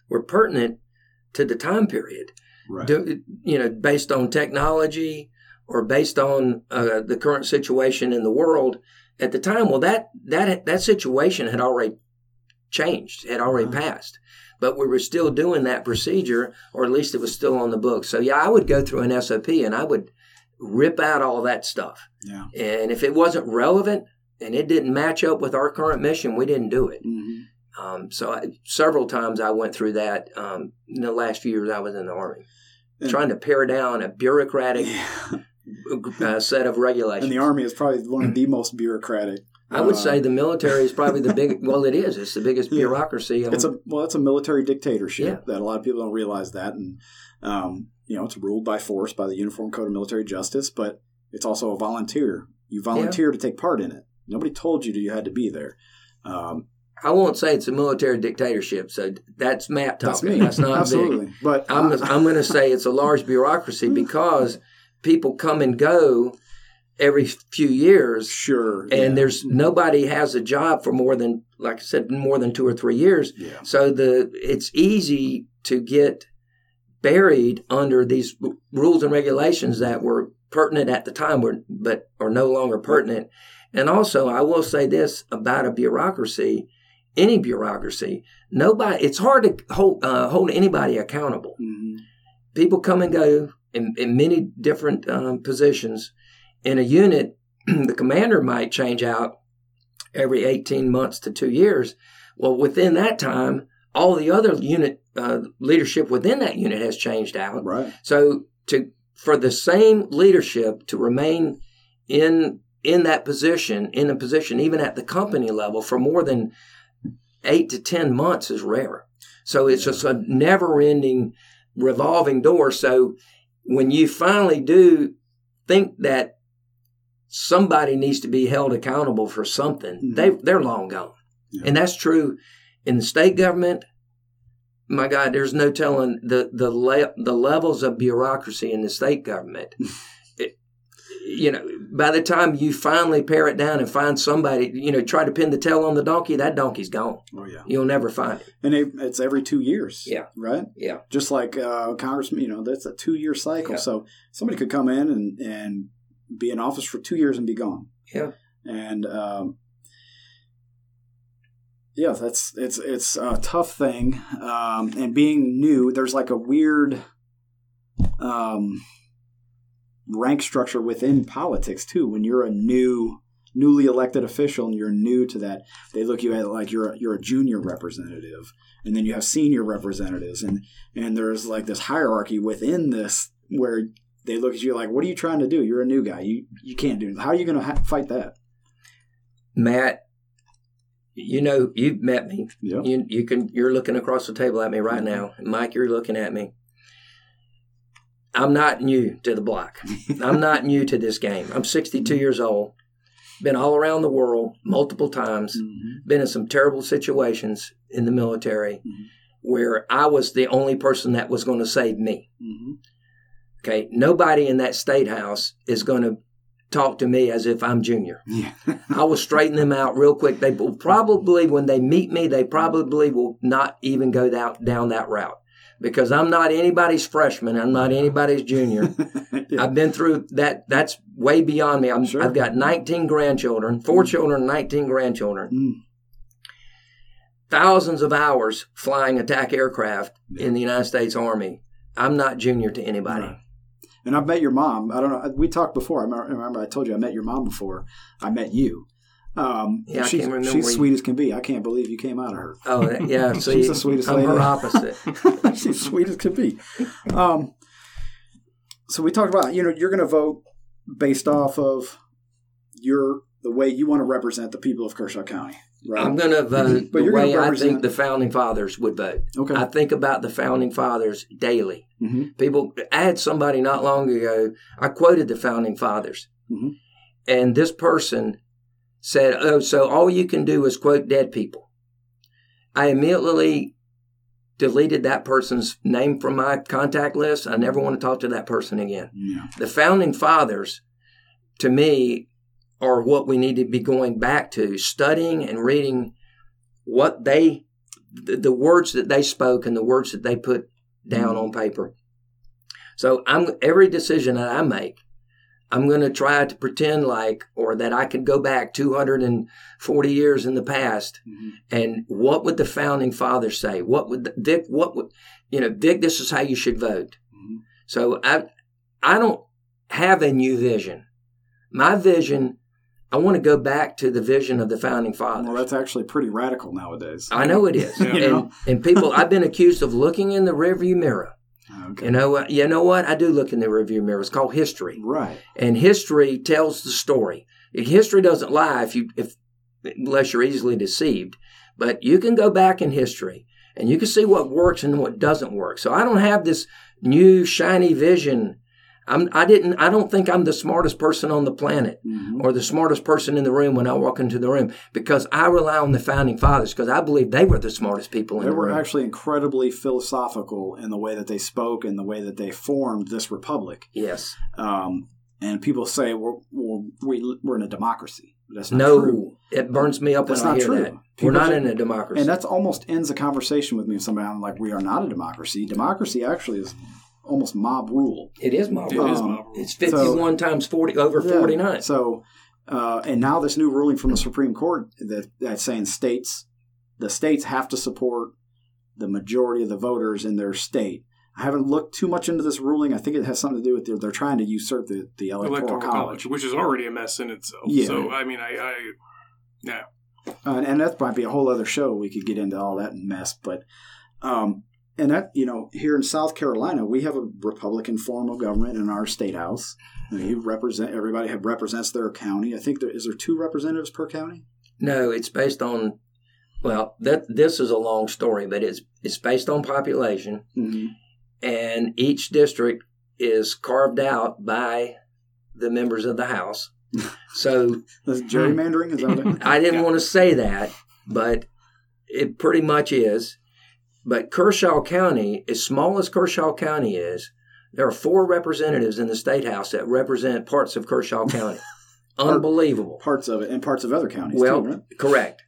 Speaker 3: were pertinent to the time period
Speaker 1: Right.
Speaker 3: do, you know, based on technology or based on uh, the current situation in the world at the time. Well, that that that situation had already changed, had already
Speaker 1: Uh-huh.
Speaker 3: passed, but we were still doing that procedure, or at least it was still on the books. So yeah, I would go through an SOP and I would rip out all that stuff,
Speaker 1: yeah.
Speaker 3: and if it wasn't relevant and it didn't match up with our current mission, we didn't do it.
Speaker 1: Mhm.
Speaker 3: Um, so I, several times I went through that um, in the last few years I was in the army.
Speaker 1: And-
Speaker 3: trying to pare down a bureaucratic uh, set of regulations.
Speaker 1: And the army is probably one of the most bureaucratic.
Speaker 3: I would
Speaker 1: uh,
Speaker 3: say the military is probably the big. Well, it is. It's the biggest
Speaker 1: Yeah.
Speaker 3: bureaucracy.
Speaker 1: it's a well, it's a military dictatorship
Speaker 3: Yeah.
Speaker 1: that a lot of people don't realize that, and um, you know, it's ruled by force by the Uniform Code of Military Justice, but it's also a volunteer. You volunteer to take part in it. Nobody told you you had to be there. Um,
Speaker 3: I won't say it's a military dictatorship. So that's Matt
Speaker 1: that's
Speaker 3: talking.
Speaker 1: me,
Speaker 3: That's not
Speaker 1: absolutely.
Speaker 3: Vic.
Speaker 1: But
Speaker 3: I'm
Speaker 1: uh,
Speaker 3: I'm going to say it's a large bureaucracy because people come and go every few years,
Speaker 1: sure,
Speaker 3: and
Speaker 1: yeah.
Speaker 3: there's nobody has a job for more than, like I said, more than two or three years.
Speaker 1: yeah,
Speaker 3: So the it's easy to get buried under these rules and regulations that were pertinent at the time, were, but are no longer pertinent. And also, I will say this about a bureaucracy, any bureaucracy, nobody. It's hard to hold uh, hold anybody accountable.
Speaker 1: Mhm.
Speaker 3: People come and go in, in many different um, positions. In a unit, the commander might change out every 18 months to two years. Well, within that time, all the other unit uh, leadership within that unit has changed out.
Speaker 1: right.
Speaker 3: So to for the same leadership to remain in in that position, in a position even at the company level for more than eight to ten months is rare. So it's just a never ending revolving door. So when you finally do think that somebody needs to be held accountable for something,
Speaker 1: Mhm.
Speaker 3: they they're long gone.
Speaker 1: Yeah.
Speaker 3: And that's true in the state government. My God, there's no telling the the le- the levels of bureaucracy in the state government. It- you know, by the time you finally pare it down and find somebody, you know, try to pin the tail on the donkey, that donkey's gone.
Speaker 1: Oh yeah,
Speaker 3: You'll never find it.
Speaker 1: and it, it's every two years.
Speaker 3: Yeah.
Speaker 1: right.
Speaker 3: Yeah.
Speaker 1: Just like uh, congressman, you know, that's a two-year cycle.
Speaker 3: Yeah.
Speaker 1: So somebody could come in and and be in office for two years and be gone.
Speaker 3: Yeah.
Speaker 1: and um, yeah, that's it's it's a tough thing. Um, and being new, there's like a weird um, rank structure within politics too. When you're a new, newly elected official and you're new to that, they look you at like you're a, you're a junior representative, and then you have senior representatives, and and there's like this hierarchy within this where they look at you like, what are you trying to do? You're a new guy. You you can't do. How are you going to ha- fight that?
Speaker 3: Matt, you know, you've met me.
Speaker 1: Yeah.
Speaker 3: You you can you're looking across the table at me right now. Mike, you're looking at me. I'm not new to the block. I'm not new to this game. I'm 62 years old. Been all around the world multiple times.
Speaker 1: Mm-hmm.
Speaker 3: Been in some terrible situations in the military
Speaker 1: Mhm.
Speaker 3: where I was the only person that was going to save me.
Speaker 1: Mm-hmm.
Speaker 3: Okay, nobody in that state house is going to talk to me as if I'm junior.
Speaker 1: Yeah.
Speaker 3: I will straighten them out real quick. They will probably, when they meet me, they probably will not even go down, down that route because I'm not anybody's freshman. I'm not anybody's junior.
Speaker 1: yeah.
Speaker 3: I've been through that. That's way beyond me. I'm,
Speaker 1: Sure.
Speaker 3: I've got 19 grandchildren, four children, 19 grandchildren,
Speaker 1: Mm.
Speaker 3: thousands of hours flying attack aircraft in the United States Army. I'm not junior to anybody.
Speaker 1: Right. And I've met your mom. I don't know. We talked before. I remember I told you I met your mom before. I met you. Um,
Speaker 3: Yeah, I
Speaker 1: she's,
Speaker 3: can't remember
Speaker 1: she's
Speaker 3: where you-
Speaker 1: sweet as can be. I can't believe you came out of her.
Speaker 3: Oh, yeah. See,
Speaker 1: She's the sweetest
Speaker 3: I'm
Speaker 1: lady.
Speaker 3: her opposite.
Speaker 1: she's sweet as can be. Um, so we talked about you know you're going to vote based off of your the way you want to represent the people of Kershaw County, right?
Speaker 3: I'm going to vote the way I think the founding fathers would vote.
Speaker 1: okay.
Speaker 3: I think about the founding fathers daily.
Speaker 1: hmm
Speaker 3: People, I had somebody not long ago, I quoted the founding fathers.
Speaker 1: Mhm.
Speaker 3: And this person said, Oh, so all you can do is quote dead people. I immediately deleted that person's name from my contact list. I never want to talk to that person again.
Speaker 1: Yeah.
Speaker 3: The founding fathers, to me, are what we need to be going back to, studying and reading what they, the, the words that they spoke and the words that they put down mm-hmm. on paper. So I'm every decision that I make, I'm going to try to pretend like, or that I could go back 240 years in the past,
Speaker 1: Mhm.
Speaker 3: and what would the founding fathers say? What would the, Vic? What would you know, Vic? This is how you should vote.
Speaker 1: Mhm.
Speaker 3: So I, I don't have a new vision. My vision, I want to go back to the vision of the founding fathers.
Speaker 1: Well, that's actually pretty radical nowadays.
Speaker 3: I know it is,
Speaker 1: You
Speaker 3: and and people. I've been accused of looking in the rearview mirror.
Speaker 1: Okay.
Speaker 3: You know what? You know what? I do look in the review mirror. It's called history,
Speaker 1: Right.
Speaker 3: and history tells the story. History doesn't lie if you if unless you're easily deceived. But you can go back in history and you can see what works and what doesn't work. So I don't have this new shiny vision. I'm I didn't I don't think I'm the smartest person on the planet
Speaker 1: Mhm.
Speaker 3: or the smartest person in the room when I walk into the room because I rely on the founding fathers because I believe they were the smartest people in
Speaker 1: They
Speaker 3: the
Speaker 1: were actually incredibly philosophical in the way that they spoke and the way that they formed this republic.
Speaker 3: yes.
Speaker 1: Um, and people say we're, we're, we, we're in a democracy. That's not
Speaker 3: No,
Speaker 1: true.
Speaker 3: it burns me up
Speaker 1: That's
Speaker 3: when I
Speaker 1: not
Speaker 3: hear
Speaker 1: true.
Speaker 3: that.
Speaker 1: People
Speaker 3: we're not in a democracy.
Speaker 1: And that's almost ends a conversation with me with somebody. I'm like, we are not a democracy. Democracy actually is almost mob rule.
Speaker 3: it is mob
Speaker 2: It
Speaker 3: rule.
Speaker 2: is
Speaker 1: Um,
Speaker 2: mob rule.
Speaker 3: It's 51 times 40 over
Speaker 1: Yeah.
Speaker 3: 49.
Speaker 1: So, uh, and now this new ruling from the Supreme Court that that's saying states, the states have to support the majority of the voters in their state. I haven't looked too much into this ruling. I think it has something to do with they're, they're trying to usurp the, the electoral,
Speaker 2: Electoral
Speaker 1: college.
Speaker 2: college, which is already a mess in itself.
Speaker 1: Yeah.
Speaker 2: So I mean, I, I yeah,
Speaker 1: Uh, and that might be a whole other show. We could get into all that mess, but um, and that you know here in South Carolina we have a Republican form of government in our state house. And you represent everybody have represents their county. I think there is there two representatives per county.
Speaker 3: No, it's based on, well, that this is a long story, but it's it's based on population,
Speaker 1: Mm-hmm.
Speaker 3: and each district is carved out by the members of the House. So
Speaker 1: That's gerrymandering. Is that it-
Speaker 3: I didn't
Speaker 2: Yeah.
Speaker 3: want to say that, but it pretty much is. But Kershaw County, as small as Kershaw County is, there are four representatives in the state house that represent parts of Kershaw County. Unbelievable.
Speaker 1: parts of it and parts of other counties
Speaker 3: Well,
Speaker 1: too, right?
Speaker 3: correct.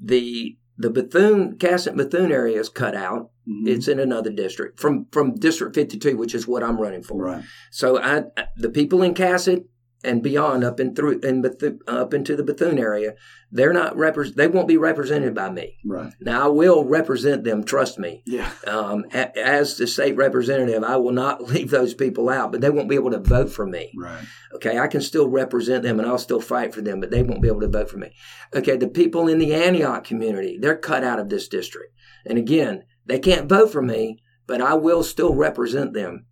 Speaker 3: The the Bethune Cassatt Bethune area is cut out.
Speaker 1: Mhm.
Speaker 3: It's in another district from from District 52, which is what I'm running for.
Speaker 1: right.
Speaker 3: So I the people in Cassatt and beyond up and through and up into the Bethune area, they're not repres they won't be represented by me.
Speaker 1: Right.
Speaker 3: Now I will represent them. Trust me.
Speaker 1: Yeah.
Speaker 3: Um, a, as the state representative, I will not leave those people out, but they won't be able to vote for me.
Speaker 1: Right.
Speaker 3: Okay, I can still represent them and I'll still fight for them, but they won't be able to vote for me. Okay, the people in the Antioch community, they're cut out of this district. And again, they can't vote for me, but I will still represent them.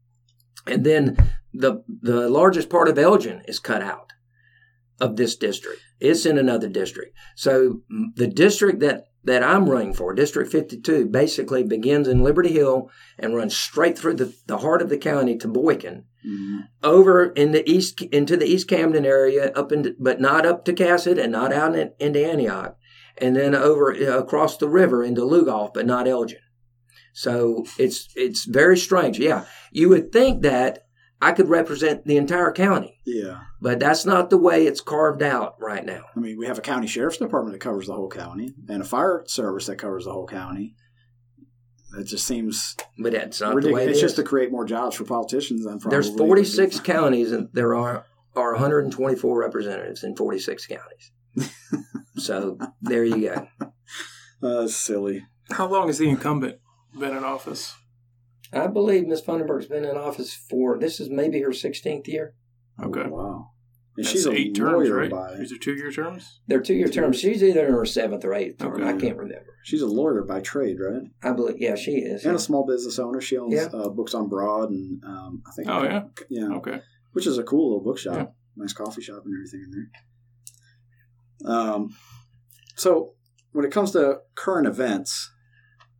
Speaker 3: And then the the largest part of Elgin is cut out of this district. It's in another district. So the district that that I'm running for, District 52, basically begins in Liberty Hill and runs straight through the, the heart of the county to Boykin
Speaker 1: Mhm.
Speaker 3: over in the east into the East Camden area, up into but not up to Cassatt and not out in, into Antioch, and then over uh, across the river into Lugoff, but not Elgin. So it's it's very strange. Yeah, you would think that I could represent the entire county,
Speaker 1: Yeah.
Speaker 3: but that's not the way it's carved out right now.
Speaker 1: I mean, we have a county sheriff's department that covers the whole county and a fire service that covers the whole county. That just seems
Speaker 3: But that's not the way it
Speaker 1: It's
Speaker 3: is.
Speaker 1: just to create more jobs for politicians. Than
Speaker 3: There's 46 counties, and there are are 124 representatives in 46 counties. so there you go.
Speaker 1: Uh, silly.
Speaker 2: how long has the incumbent been in office?
Speaker 3: I believe Miss Funderburk's been in office for this is maybe her 16th year.
Speaker 2: Okay,
Speaker 1: Oh, wow. And
Speaker 2: That's
Speaker 1: she's a
Speaker 2: eight
Speaker 1: lawyer
Speaker 2: terms, right?
Speaker 1: by
Speaker 2: These are two year terms.
Speaker 3: They're two year terms. She's either in her seventh or eighth term.
Speaker 2: Okay.
Speaker 3: I can't remember.
Speaker 1: she's a lawyer by trade, right?
Speaker 3: I believe, yeah, she is.
Speaker 1: And a small business owner. She owns
Speaker 3: Yeah.
Speaker 1: uh, books on Broad and um, I think
Speaker 2: Oh yeah,
Speaker 1: yeah,
Speaker 2: okay.
Speaker 1: which is a cool little bookshop,
Speaker 2: Yeah.
Speaker 1: nice coffee shop and everything in there. Um, so when it comes to current events,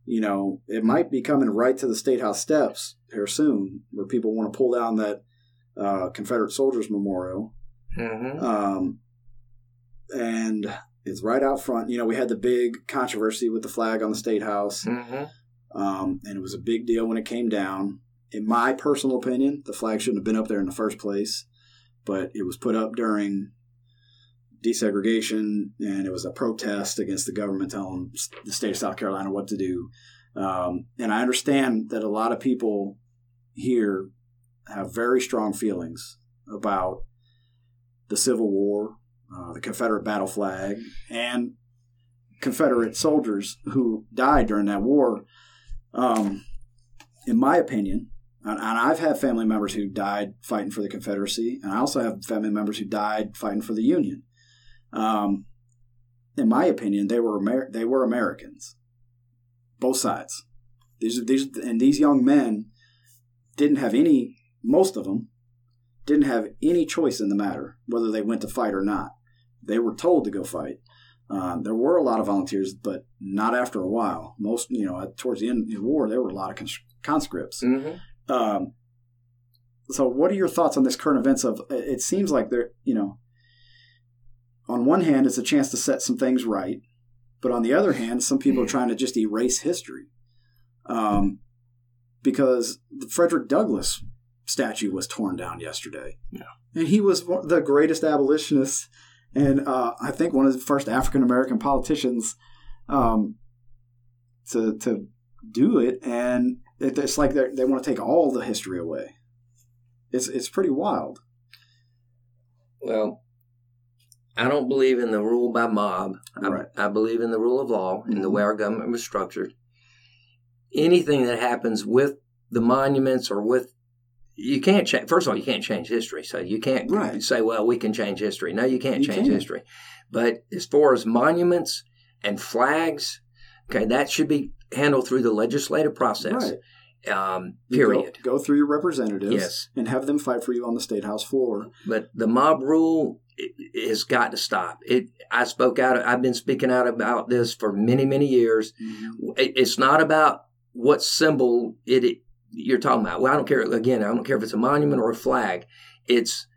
Speaker 1: you know, it might be coming right to the state house steps here soon, where people want to pull down that uh, Confederate Soldiers Memorial,
Speaker 3: hmm
Speaker 1: um, and it's right out front. You know, we had the big controversy with the flag on the state house.
Speaker 3: hmm
Speaker 1: Um, and it was a big deal when it came down. In my personal opinion, the flag shouldn't have been up there in the first place, but it was put up during desegregation, and it was a protest against the government telling the state of South Carolina what to do. Um, and I understand that a lot of people here have very strong feelings about the Civil War, uh, the Confederate battle flag, and Confederate soldiers who died during that war. Um, in my opinion, and, and I've had family members who died fighting for the Confederacy, and I also have family members who died fighting for the Union. Um, in my opinion, they were Amer- they were Americans, both sides. These these and these young men didn't have any, most of them didn't have any choice in the matter whether they went to fight or not. They were told to go fight. Uh, there were a lot of volunteers, but not after a while. Most, you know, towards the end of the war, there were a lot of cons- conscripts.
Speaker 3: Mm-hmm.
Speaker 1: Um, so, what are your thoughts on this current events? Of it seems like they're, you know, on one hand, it's a chance to set some things right, but on the other hand, some people are trying to just erase history, um, because the Frederick Douglass statue was torn down yesterday,
Speaker 2: Yeah.
Speaker 1: and he was one- the greatest abolitionist, and uh, I think one of the first African American politicians um, to to do it, and it, it's like they they want to take all the history away. It's it's pretty wild.
Speaker 3: Well, I don't believe in the rule by mob. I,
Speaker 1: Right.
Speaker 3: I believe in the rule of law and the
Speaker 1: Mhm.
Speaker 3: way our government was structured. Anything that happens with the monuments or with you can't change. First of all, you can't change history, so you can't
Speaker 1: Right.
Speaker 3: say, "Well, we can change history." No, you can't
Speaker 1: You
Speaker 3: change
Speaker 1: can't.
Speaker 3: history. But as far as monuments and flags, okay, that should be handled through the legislative process. Um,
Speaker 1: You go-
Speaker 3: period.
Speaker 1: Go, through your representatives
Speaker 3: Yes.
Speaker 1: and have them fight for you on the state house floor.
Speaker 3: but the mob rule has got to stop. It. I spoke out. I've been speaking out about this for many, many years. It- It's not about what symbol it, it you're talking about. Well, I don't care. Again, I don't care if it's a monument or a flag. It's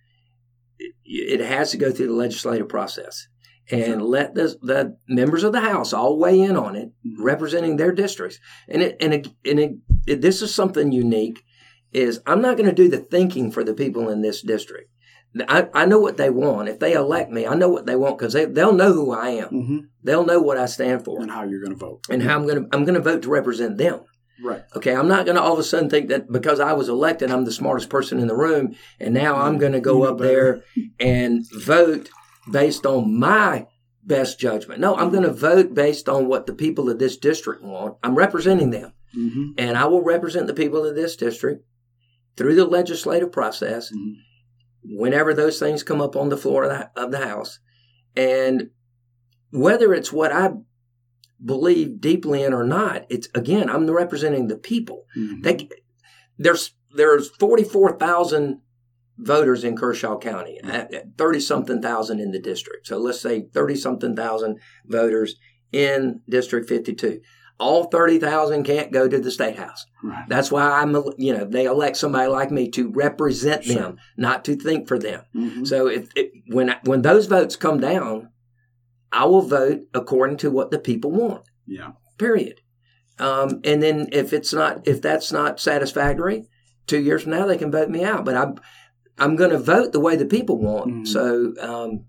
Speaker 3: it, it has to go through the legislative process and
Speaker 1: Sure.
Speaker 3: let the the members of the House all weigh in on it,
Speaker 1: Mhm.
Speaker 3: representing their districts. And it and it, and it, this is something unique. Is I'm not going to do the thinking for the people in this district. I, I know what they want. If they elect me, I know what they want because they, they'll know who I am.
Speaker 1: hmm
Speaker 3: They'll know what I stand for
Speaker 1: And how you're going to vote.
Speaker 3: and how I'm going to I'm going to vote to represent them.
Speaker 1: Right.
Speaker 3: Okay, I'm not going to all of a sudden think that because I was elected, I'm the smartest person in the room, and now I'm going to
Speaker 1: You
Speaker 3: go
Speaker 1: know
Speaker 3: up
Speaker 1: better.
Speaker 3: there and vote based on my best judgment. No, I'm going to vote based on what the people of this district want. I'm representing them,
Speaker 1: hmm
Speaker 3: and I will represent the people of this district through the legislative process
Speaker 1: Mhm.
Speaker 3: Whenever those things come up on the floor of the, of the House. And whether it's what I believe deeply in or not, it's again, I'm representing the people.
Speaker 1: Mhm.
Speaker 3: They, there's there's 44,000 voters in Kershaw County, 30 something thousand in the district. So let's say 30 something thousand voters in District 52. All 30,000 can't go to the state house.
Speaker 1: Right.
Speaker 3: That's why I'm, you know, they elect somebody like me to represent
Speaker 1: Sure.
Speaker 3: them, not to think for them.
Speaker 1: Mhm.
Speaker 3: So if, if when when those votes come down, I will vote according to what the people want.
Speaker 1: Yeah.
Speaker 3: Period. Um, and then if it's not, if that's not satisfactory, two years from now they can vote me out. But I'm I'm going to vote the way the people want.
Speaker 1: Mhm.
Speaker 3: So um,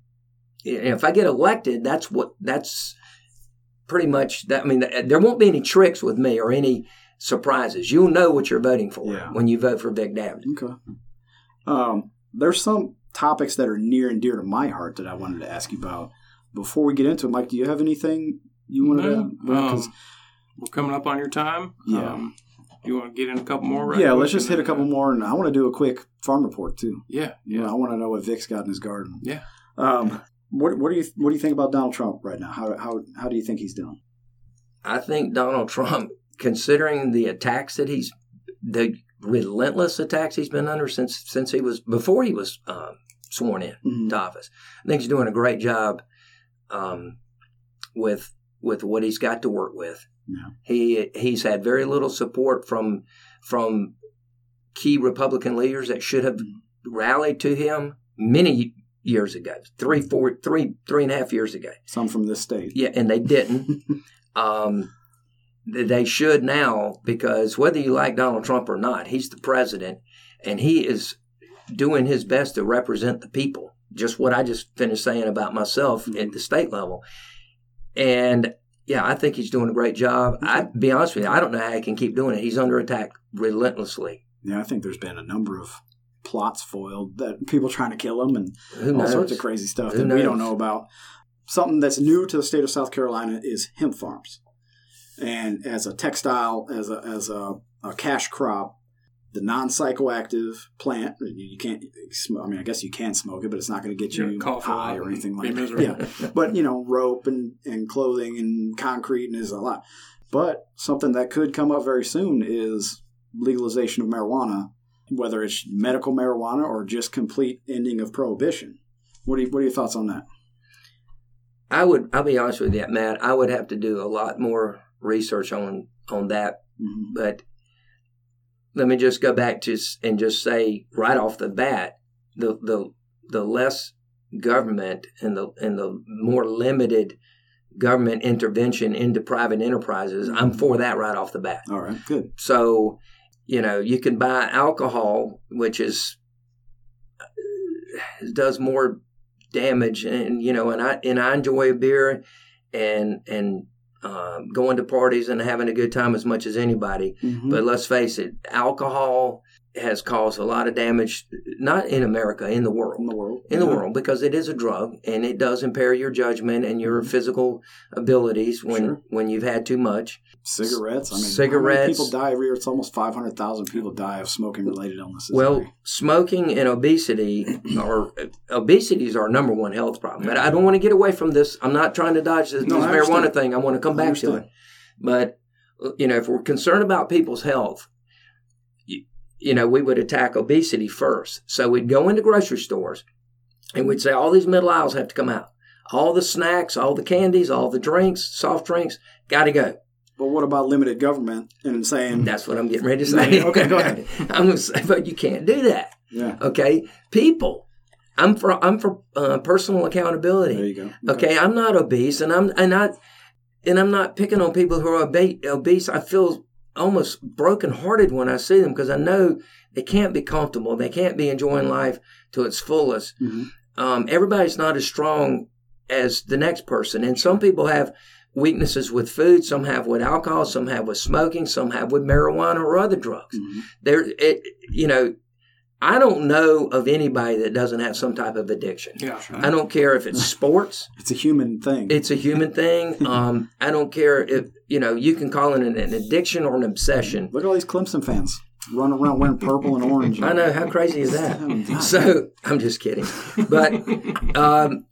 Speaker 3: if I get elected, that's what that's pretty much. That I mean, there won't be any tricks with me or any surprises. You'll know what you're voting for
Speaker 1: Yeah.
Speaker 3: when you vote for Vic Dabney.
Speaker 1: Okay. Um, there's some topics that are near and dear to my heart that I wanted to ask you about. Before we get into it, Mike, do you have anything you wanted
Speaker 2: No,
Speaker 1: to add? Well, 'cause-
Speaker 2: um, we're coming up on your time.
Speaker 1: Yeah.
Speaker 2: Um, you want to get in a couple more? right
Speaker 1: yeah, let's just hit a couple
Speaker 2: uh,
Speaker 1: more, and I want to do a quick farm report too.
Speaker 2: Yeah,
Speaker 1: You know,
Speaker 2: yeah,
Speaker 1: I want to know what Vic's got in his garden.
Speaker 2: yeah.
Speaker 1: Um, what what do you what do you think about Donald Trump right now? How how how do you think he's doing?
Speaker 3: I think Donald Trump, considering the attacks that he's, the relentless attacks he's been under since since he was before he was um, sworn in
Speaker 1: Mhm.
Speaker 3: to office, I think he's doing a great job um, with with what he's got to work with.
Speaker 1: Yeah.
Speaker 3: He he's had very little support from from key Republican leaders that should have rallied to him many years ago, three, four, three, three and a half years ago.
Speaker 1: Some from this state.
Speaker 3: Yeah, and they didn't. um, they should now because whether you like Donald Trump or not, he's the president, and he is doing his best to represent the people. Just what I just finished saying about myself at the state level, and yeah, I think he's doing a great job. I be honest with you, I don't know how he can keep doing it. He's under attack relentlessly.
Speaker 1: Yeah, I think there's been a number of plots foiled that people trying to kill him and
Speaker 3: Who
Speaker 1: all
Speaker 3: knows?
Speaker 1: sorts of crazy stuff
Speaker 3: Who
Speaker 1: that we don't know about. Something that's new to the state of South Carolina is hemp farms, and as a textile, as a as a, a cash crop, the non-psychoactive plant you you can't. I mean, I guess you can smoke it, but it's not going to get
Speaker 2: Yeah,
Speaker 1: you
Speaker 2: cough
Speaker 1: high or anything like that. Yeah, but you know, rope and and clothing and concrete and is a lot. But something that could come up very soon is legalization of marijuana whether it's medical marijuana or just complete ending of prohibition. What are you, what are your thoughts on that?
Speaker 3: I would. I'll be honest with you, Matt. I would have to do a lot more research on on that.
Speaker 1: Mm-hmm.
Speaker 3: But let me just go back to and just say right off the bat, the the the less government and the and the more limited government intervention into private enterprises, I'm for that right off the bat.
Speaker 1: All right, good.
Speaker 3: So, you know, you can buy alcohol, which is does more damage, and you know, and I and I enjoy a beer, and and um, going to parties and having a good time as much as anybody.
Speaker 1: Mhm.
Speaker 3: But let's face it, alcohol has caused a lot of damage, not in America, in the world
Speaker 1: in the world,
Speaker 3: in the
Speaker 1: Yeah.
Speaker 3: world because it is a drug and it does impair your judgment and your mm-hmm. physical abilities when
Speaker 1: Sure.
Speaker 3: when you've had too much.
Speaker 1: cigarettes. I mean, how many
Speaker 3: Cigarettes.
Speaker 1: people die every year. It's almost five hundred thousand people die of smoking related illnesses.
Speaker 3: Well, smoking and obesity are obesity is our number one health problem. But I don't want to get away from this. I'm not trying to dodge this,
Speaker 1: No,
Speaker 3: this marijuana thing. I want to come
Speaker 1: I
Speaker 3: back to it. But you know, if we're concerned about people's health, you, know, we would attack obesity first. So we'd go into grocery stores and we'd say all these middle aisles have to come out. All the snacks, all the candies, all the drinks, soft drinks, got to go.
Speaker 1: but what about limited government and saying
Speaker 3: That's what I'm getting ready to say.
Speaker 1: Okay, go ahead.
Speaker 3: I'm going to say, but you can't do that.
Speaker 1: yeah?
Speaker 3: Okay, people. I'm for I'm for uh, personal accountability.
Speaker 1: There you go.
Speaker 3: Okay, I'm not obese, and I'm and I and I'm not picking on people who are obese. I feel almost brokenhearted when I see them because I know they can't be comfortable. They can't be enjoying life to its fullest.
Speaker 1: Mhm.
Speaker 3: Um, everybody's not as strong as the next person, and some people have weaknesses with food. Some have with alcohol. Some have with smoking. Some have with marijuana or other drugs
Speaker 1: Mhm.
Speaker 3: there it you know i don't know of anybody that doesn't have some type of addiction
Speaker 2: Yeah.
Speaker 3: i don't care if it's sports
Speaker 1: It's a human thing.
Speaker 3: it's a human thing um i don't care if you know you can call it an, an addiction or an obsession
Speaker 1: Look at all these Clemson fans running around wearing purple and orange.
Speaker 3: i know how crazy is that
Speaker 1: Oh,
Speaker 3: so i'm just kidding but um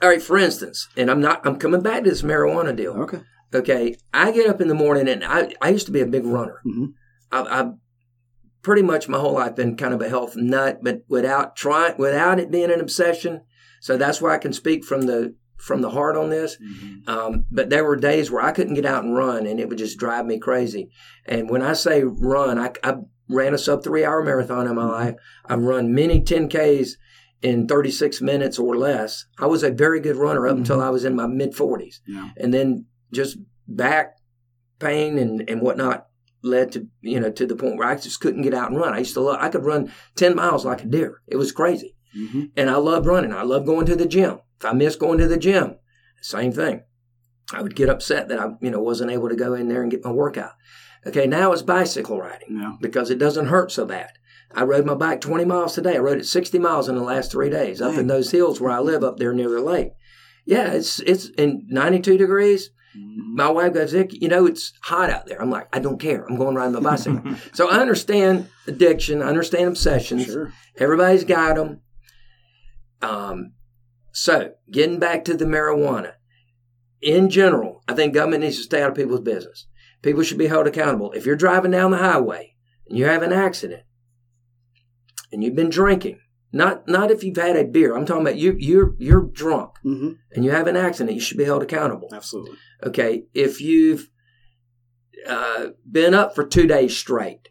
Speaker 3: all right for instance and i'm not i'm coming back to this marijuana deal
Speaker 1: Okay.
Speaker 3: okay i get up in the morning and i i used to be a big runner
Speaker 1: Mhm.
Speaker 3: I, I've pretty much my whole life been kind of a health nut, but without trying, without it being an obsession. So that's why I can speak from the from the heart on this.
Speaker 1: Mhm.
Speaker 3: Um, but there were days where I couldn't get out and run, and it would just drive me crazy. And when I say run, I, I ran a sub three hour marathon in my life. I've run many 10Ks in 36 minutes or less. I was a very good runner up until I was in my mid 40s
Speaker 1: Yeah.
Speaker 3: and then just back pain and, and whatnot led to you know to the point where I just couldn't get out and run. I used to love I could run ten miles like a deer. It was crazy,
Speaker 1: hmm
Speaker 3: and I loved running. I loved going to the gym. If I missed going to the gym, same thing. I would get upset that I you know wasn't able to go in there and get my workout. Okay, now it's bicycle riding
Speaker 1: Yeah.
Speaker 3: because it doesn't hurt so bad. I rode my bike 20 miles today. I rode it 60 miles in the last three days up in those hills where I live up there near the lake. Yeah, it's it's in 92 degrees.
Speaker 1: Mhm.
Speaker 3: My wife goes, you know, it's hot out there. I'm like, I don't care. I'm going riding my bicycle. so I understand addiction. I understand obsessions.
Speaker 1: Sure.
Speaker 3: Everybody's got them. Um, so getting back to the marijuana, in general, I think government needs to stay out of people's business. People should be held accountable. If you're driving down the highway and you have an accident and you've been drinking, not not if you've had a beer. I'm talking about you you're you're drunk
Speaker 1: hmm
Speaker 3: and you have an accident, you should be held accountable.
Speaker 1: Absolutely.
Speaker 3: Okay, if you've uh, been up for two days straight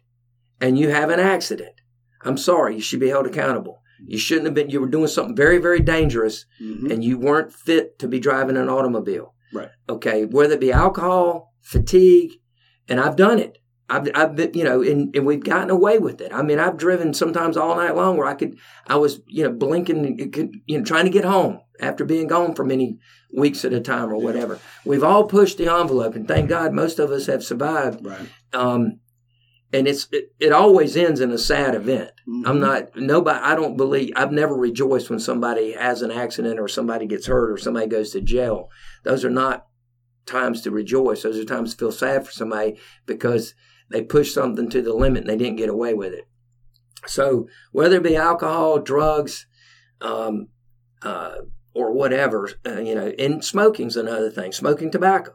Speaker 3: and you have an accident, I'm sorry, you should be held accountable. You shouldn't have been. You were doing something very, very dangerous,
Speaker 1: hmm
Speaker 3: and you weren't fit to be driving an automobile.
Speaker 1: Right.
Speaker 3: Okay, whether it be alcohol, fatigue, and I've done it. I've, I've been, you know, and, and we've gotten away with it. I mean, I've driven sometimes all night long where I could, I was, you know, blinking, you know, trying to get home after being gone for many weeks at a time or whatever. We've all pushed the envelope, and thank God most of us have survived.
Speaker 1: Right.
Speaker 3: Um, and it's it, it always ends in a sad event.
Speaker 1: Mhm.
Speaker 3: I'm not nobody. I don't believe. I've never rejoiced when somebody has an accident or somebody gets hurt or somebody goes to jail. Those are not times to rejoice. Those are times to feel sad for somebody because they pushed something to the limit and they didn't get away with it. So whether it be alcohol, drugs, um, uh, or whatever, uh, you know, and smoking's another thing. Smoking tobacco.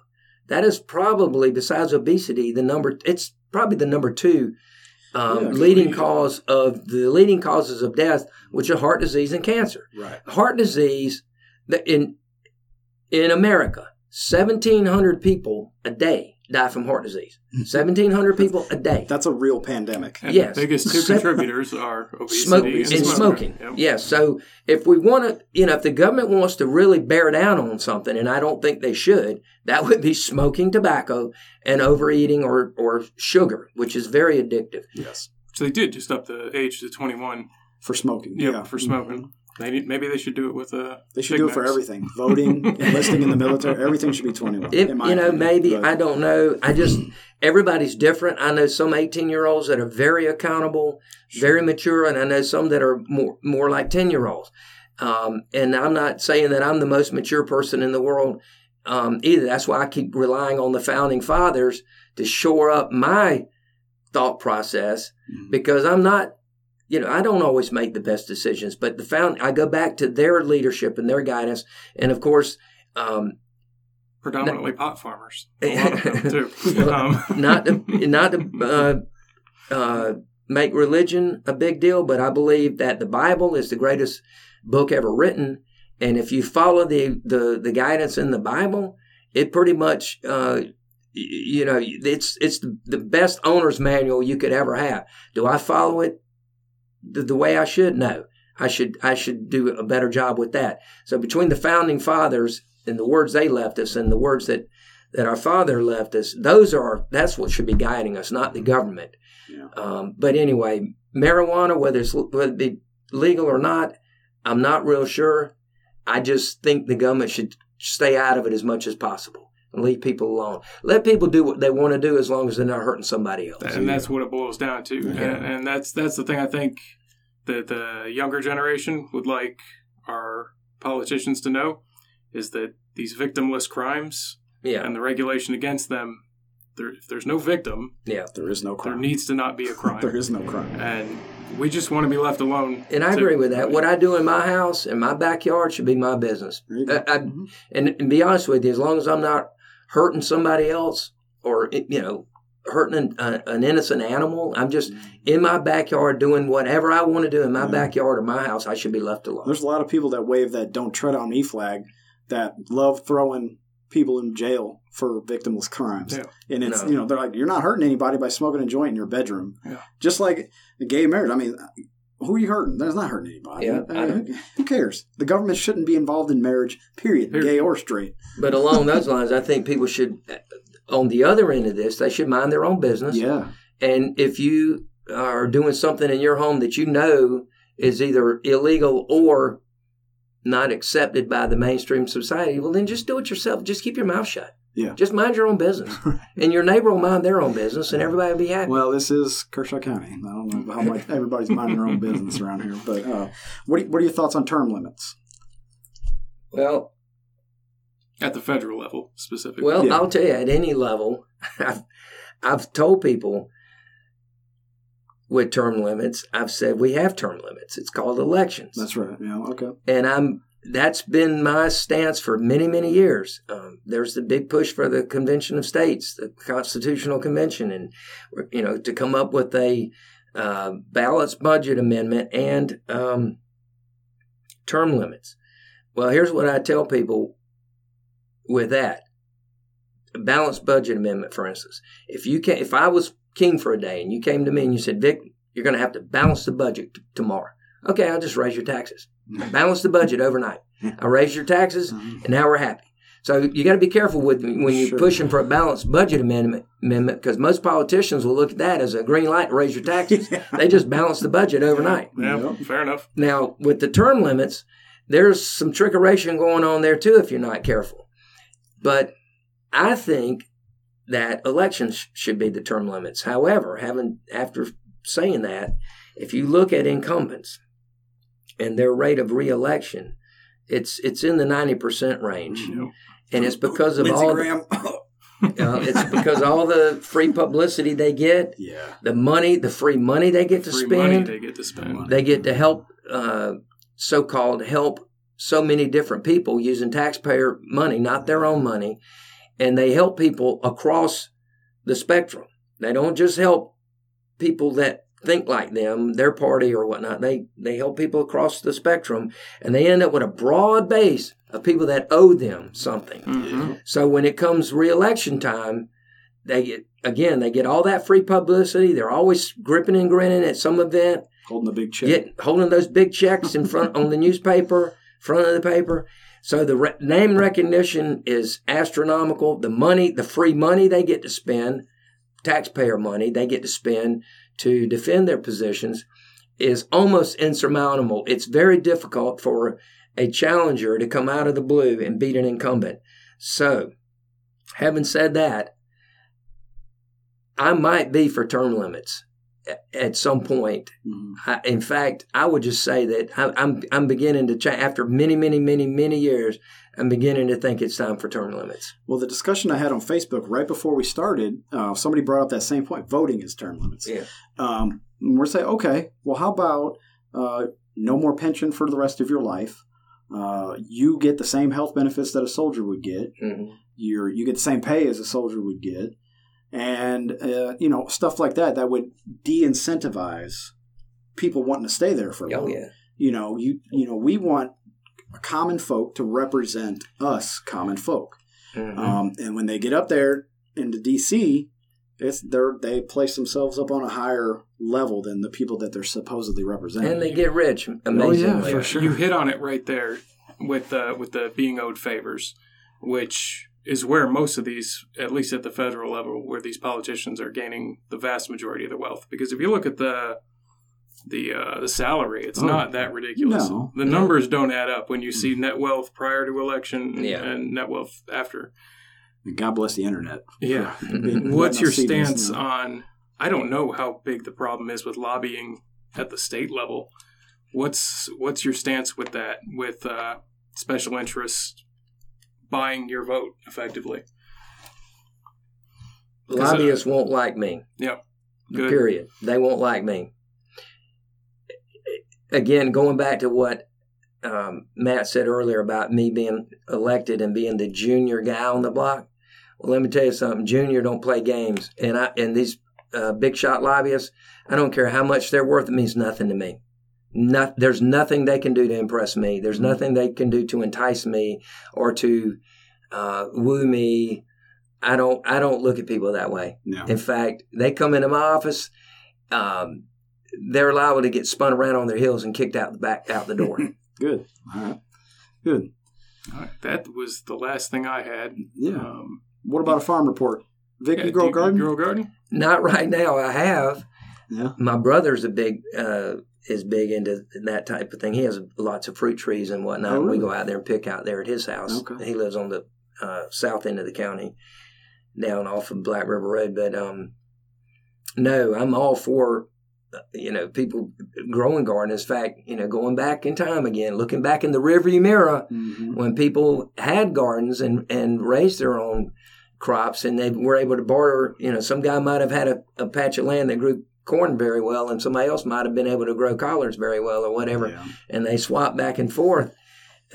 Speaker 3: That is probably, besides obesity, the number. It's probably the number two um,
Speaker 4: Yeah,
Speaker 3: leading cause of the leading causes of death, which are heart disease and cancer.
Speaker 4: Right.
Speaker 3: Heart disease in in America, seventeen hundred people a day die from heart disease. Seventeen hundred people a day.
Speaker 4: That's a real pandemic.
Speaker 2: And
Speaker 3: Yes.
Speaker 2: the biggest two contributors are obesity
Speaker 3: Smoke
Speaker 2: and,
Speaker 3: and
Speaker 2: smoking.
Speaker 3: smoking.
Speaker 2: Yep.
Speaker 3: Yes. So if we want to, you know, if the government wants to really bear down on something, and I don't think they should, that would be smoking tobacco and overeating or or sugar, which is very addictive.
Speaker 4: Yes.
Speaker 2: So they did just up the age to 21
Speaker 4: For smoking.
Speaker 2: yep,
Speaker 4: yeah.
Speaker 2: for mm-hmm. smoking. Maybe maybe they should do it with a.
Speaker 4: They should do it for everything. Voting, enlisting in the military, everything should be 21.
Speaker 3: If,
Speaker 4: in
Speaker 3: you know,
Speaker 4: opinion.
Speaker 3: maybe
Speaker 4: But-
Speaker 3: I don't know. I just everybody's different. I know some eighteen year olds that are very accountable, very mature, and I know some that are more more like ten year olds. Um, and I'm not saying that I'm the most mature person in the world um, either. That's why I keep relying on the founding fathers to shore up my thought process
Speaker 4: Mhm.
Speaker 3: because I'm not. You know, I don't always make the best decisions, but the found I go back to their leadership and their guidance, and of course, um,
Speaker 2: Predominantly pot farmers. A lot of them, too. Um,
Speaker 3: not to not to uh, uh, make religion a big deal, but I believe that the Bible is the greatest book ever written, and if you follow the the, the guidance in the Bible, it pretty much. Uh, you know, it's it's the best owner's manual you could ever have. Do I follow it the, the way I should? No, I should I should do a better job with that. So between the founding fathers and the words they left us and the words that that our father left us, those are that's what should be guiding us, not the government.
Speaker 4: Yeah.
Speaker 3: Um, but anyway, marijuana, whether it's whether it be legal or not, I'm not real sure. I just think the government should stay out of it as much as possible and leave people alone. Let people do what they want to do as long as they're not hurting somebody else.
Speaker 2: and that's what it boils down to. And, and that's that's the thing I think that the younger generation would like our politicians to know is that these victimless crimes
Speaker 3: Yeah,
Speaker 2: and the regulation against them, there, if there's no victim,
Speaker 3: yeah.
Speaker 4: There is no crime.
Speaker 2: there
Speaker 4: crime.
Speaker 2: needs to not be a crime.
Speaker 4: there is no crime.
Speaker 2: and we just want to be left alone.
Speaker 3: And I
Speaker 2: to-
Speaker 3: agree with that. What I do in my house and my backyard should be my business.
Speaker 4: There you.
Speaker 3: I, I,
Speaker 4: Mhm.
Speaker 3: and, and be honest with you, as long as I'm not hurting somebody else or you know hurting an, uh, an innocent animal, I'm just in my backyard doing whatever I want to do in my
Speaker 4: Yeah.
Speaker 3: backyard or my house. I should be left alone.
Speaker 4: There's a lot of people that wave that "Don't Tread on Me" flag that love throwing people in jail for victimless crimes.
Speaker 2: Yeah.
Speaker 4: And it's
Speaker 3: No.
Speaker 4: you know they're like you're not hurting anybody by smoking a joint in your bedroom.
Speaker 2: Yeah.
Speaker 4: Just like gay marriage. I mean, who are you hurting? That's not hurting anybody.
Speaker 3: Yeah,
Speaker 4: I
Speaker 3: I
Speaker 4: mean, who, who cares? The government shouldn't be involved in marriage. Period.
Speaker 2: Period.
Speaker 4: Gay or straight.
Speaker 3: But along those lines, I think people should, on the other end of this, they should mind their own business.
Speaker 4: Yeah.
Speaker 3: And if you are doing something in your home that you know is either illegal or not accepted by the mainstream society, well, then just do it yourself. Just keep your mouth shut.
Speaker 4: Yeah.
Speaker 3: Just mind your own business. and your neighbor will mind their own business, and everybody will be happy.
Speaker 4: Well, this is Kershaw County. I don't know how much everybody's minding their own business around here, but uh, what are, what are your thoughts on term limits?
Speaker 3: well,
Speaker 2: at the federal level specifically.
Speaker 3: Well,
Speaker 4: Yeah.
Speaker 3: I'll tell you, at any level, I've, I've told people with term limits, I've said we have term limits. It's called elections.
Speaker 4: That's right. Yeah. Okay.
Speaker 3: and I'm that's been my stance for many many years. Um, there's the big push for the Convention of States, the Constitutional Convention, and you know to come up with a uh, balanced budget amendment and um, term limits. Well, here's what I tell people with that a balanced budget amendment, for instance. If you can, if I was king for a day and you came to me and you said, Vic, you're going to have to balance the budget t- tomorrow. Okay, I'll just raise your taxes. Balance the budget overnight. I raised your taxes, mm-hmm. and now we're happy. So you got to be careful with when you're
Speaker 4: Sure.
Speaker 3: pushing for a balanced budget amendment amendment because most politicians will look at that as a green light to raise your taxes. They just balance the budget overnight.
Speaker 2: yeah,
Speaker 4: Yeah.
Speaker 2: fair enough.
Speaker 3: Now, with the term limits, there's some trickeration going on there too if you're not careful. But I think that elections should be the term limits. However, having after saying that, if you look at incumbents and their rate of reelection, it's it's in the ninety percent range,
Speaker 2: You know,
Speaker 3: and it's because of
Speaker 4: Lindsey
Speaker 3: all
Speaker 4: Graham.
Speaker 3: uh, it's because all the free publicity they get,
Speaker 4: yeah.
Speaker 3: the money, the free money they get to
Speaker 2: free
Speaker 3: spend,
Speaker 2: money they get to spend.
Speaker 3: they get to help uh, so-called help so many different people using taxpayer money not their own money and they help people across the spectrum they don't just help people that think like them, their party or whatnot. They they help people across the spectrum, and they end up with a broad base of people that owe them something.
Speaker 2: Mhm.
Speaker 3: So when it comes reelection time, they get again they get all that free publicity. They're always gripping and grinning at some event,
Speaker 1: Holding the big check.
Speaker 3: get holding those big checks in front on the newspaper, front of the paper. So the re- name recognition is astronomical. The money, the free money they get to spend, taxpayer money they get to spend to defend their positions, is almost insurmountable. It's very difficult for a challenger to come out of the blue and beat an incumbent. So, having said that, I might be for term limits at some point.
Speaker 1: Mhm.
Speaker 3: I, in fact, I would just say that I, I'm I'm beginning to change after many, many, many, many years. I'm beginning to think it's time for term limits.
Speaker 1: Well, the discussion I had on Facebook right before we started, uh, somebody brought up that same point. Voting is term limits.
Speaker 3: Yeah.
Speaker 1: Um, we're saying, okay, well, how about uh, no more pension for the rest of your life? Uh, you get the same health benefits that a soldier would get.
Speaker 3: hmm
Speaker 1: You're, you get the same pay as a soldier would get. And, uh, you know, stuff like that that would de incentivize people wanting to stay there for a
Speaker 3: Oh
Speaker 1: while.
Speaker 3: yeah,
Speaker 1: You know, you you know, we want common folk to represent us common folk.
Speaker 3: Mhm.
Speaker 1: Um, and when they get up there into DC, it's they're they place themselves up on a higher level than the people that they're supposedly representing.
Speaker 3: and they get rich amazingly.
Speaker 1: for sure.
Speaker 2: You hit on it right there with the with the being owed favors, which is where most of these, at least at the federal level, where these politicians are gaining the vast majority of the wealth. Because if you look at the the uh, the salary, it's
Speaker 1: Oh.
Speaker 2: not that ridiculous.
Speaker 1: No.
Speaker 2: the numbers don't add up when you see net wealth prior to election and,
Speaker 3: Yeah.
Speaker 2: and net wealth after.
Speaker 1: God bless the internet.
Speaker 2: Yeah. What's your
Speaker 1: us see these,
Speaker 2: stance on? I don't know how big the problem is with lobbying at the state level. What's what's your stance with that? With uh, special interests buying your vote effectively?
Speaker 3: Lobbyists won't like me.
Speaker 2: Yep. Good.
Speaker 3: Period. They won't like me. Again, going back to what um, Matt said earlier about me being elected and being the junior guy on the block. Well, let me tell you something. Junior don't play games, and I and these uh, big shot lobbyists. I don't care how much they're worth. It means nothing to me. Not, there's nothing they can do to impress me. There's nothing they can do to entice me or to uh, woo me. I don't. I don't look at people that way.
Speaker 1: No.
Speaker 3: In fact, they come into my office, um, they're liable to get spun around on their heels and kicked out the back out the door.
Speaker 1: Good. All right. Good.
Speaker 2: All right, that was the last thing I had.
Speaker 1: Yeah.
Speaker 2: Um,
Speaker 1: What about a farm report? Vic,
Speaker 2: yeah,
Speaker 1: you grow a garden?
Speaker 2: Grow a garden?
Speaker 3: Not right now. I have.
Speaker 1: yeah.
Speaker 3: My brother's a big uh, is big into that type of thing. He has lots of fruit trees and whatnot.
Speaker 1: Oh,
Speaker 3: We go out there and pick out there at his house.
Speaker 1: Okay.
Speaker 3: He lives on the uh, south end of the county, down off of Black River Road. But um, no, I'm all for you know people growing gardens. In fact, you know, going back in time again, looking back in the rearview mirror
Speaker 1: Mhm.
Speaker 3: when people had gardens and, and raised their own crops and they were able to barter, you know, some guy might have had a, a patch of land that grew corn very well and somebody else might have been able to grow collards very well or whatever.
Speaker 1: Yeah.
Speaker 3: And they swap back and forth.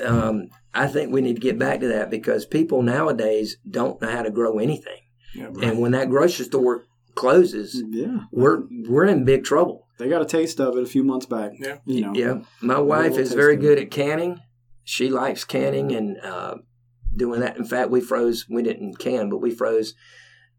Speaker 3: Um, I think we need to get back to that because people nowadays don't know how to grow anything.
Speaker 2: Yeah,
Speaker 3: And when that grocery store closes,
Speaker 1: Yeah.
Speaker 3: we're we're in big trouble.
Speaker 1: They got a taste of it a few months back.
Speaker 2: Yeah.
Speaker 1: You know.
Speaker 3: Yeah, my wife is very good at canning. She likes canning and uh, doing that. In fact, we froze. We didn't can, but we froze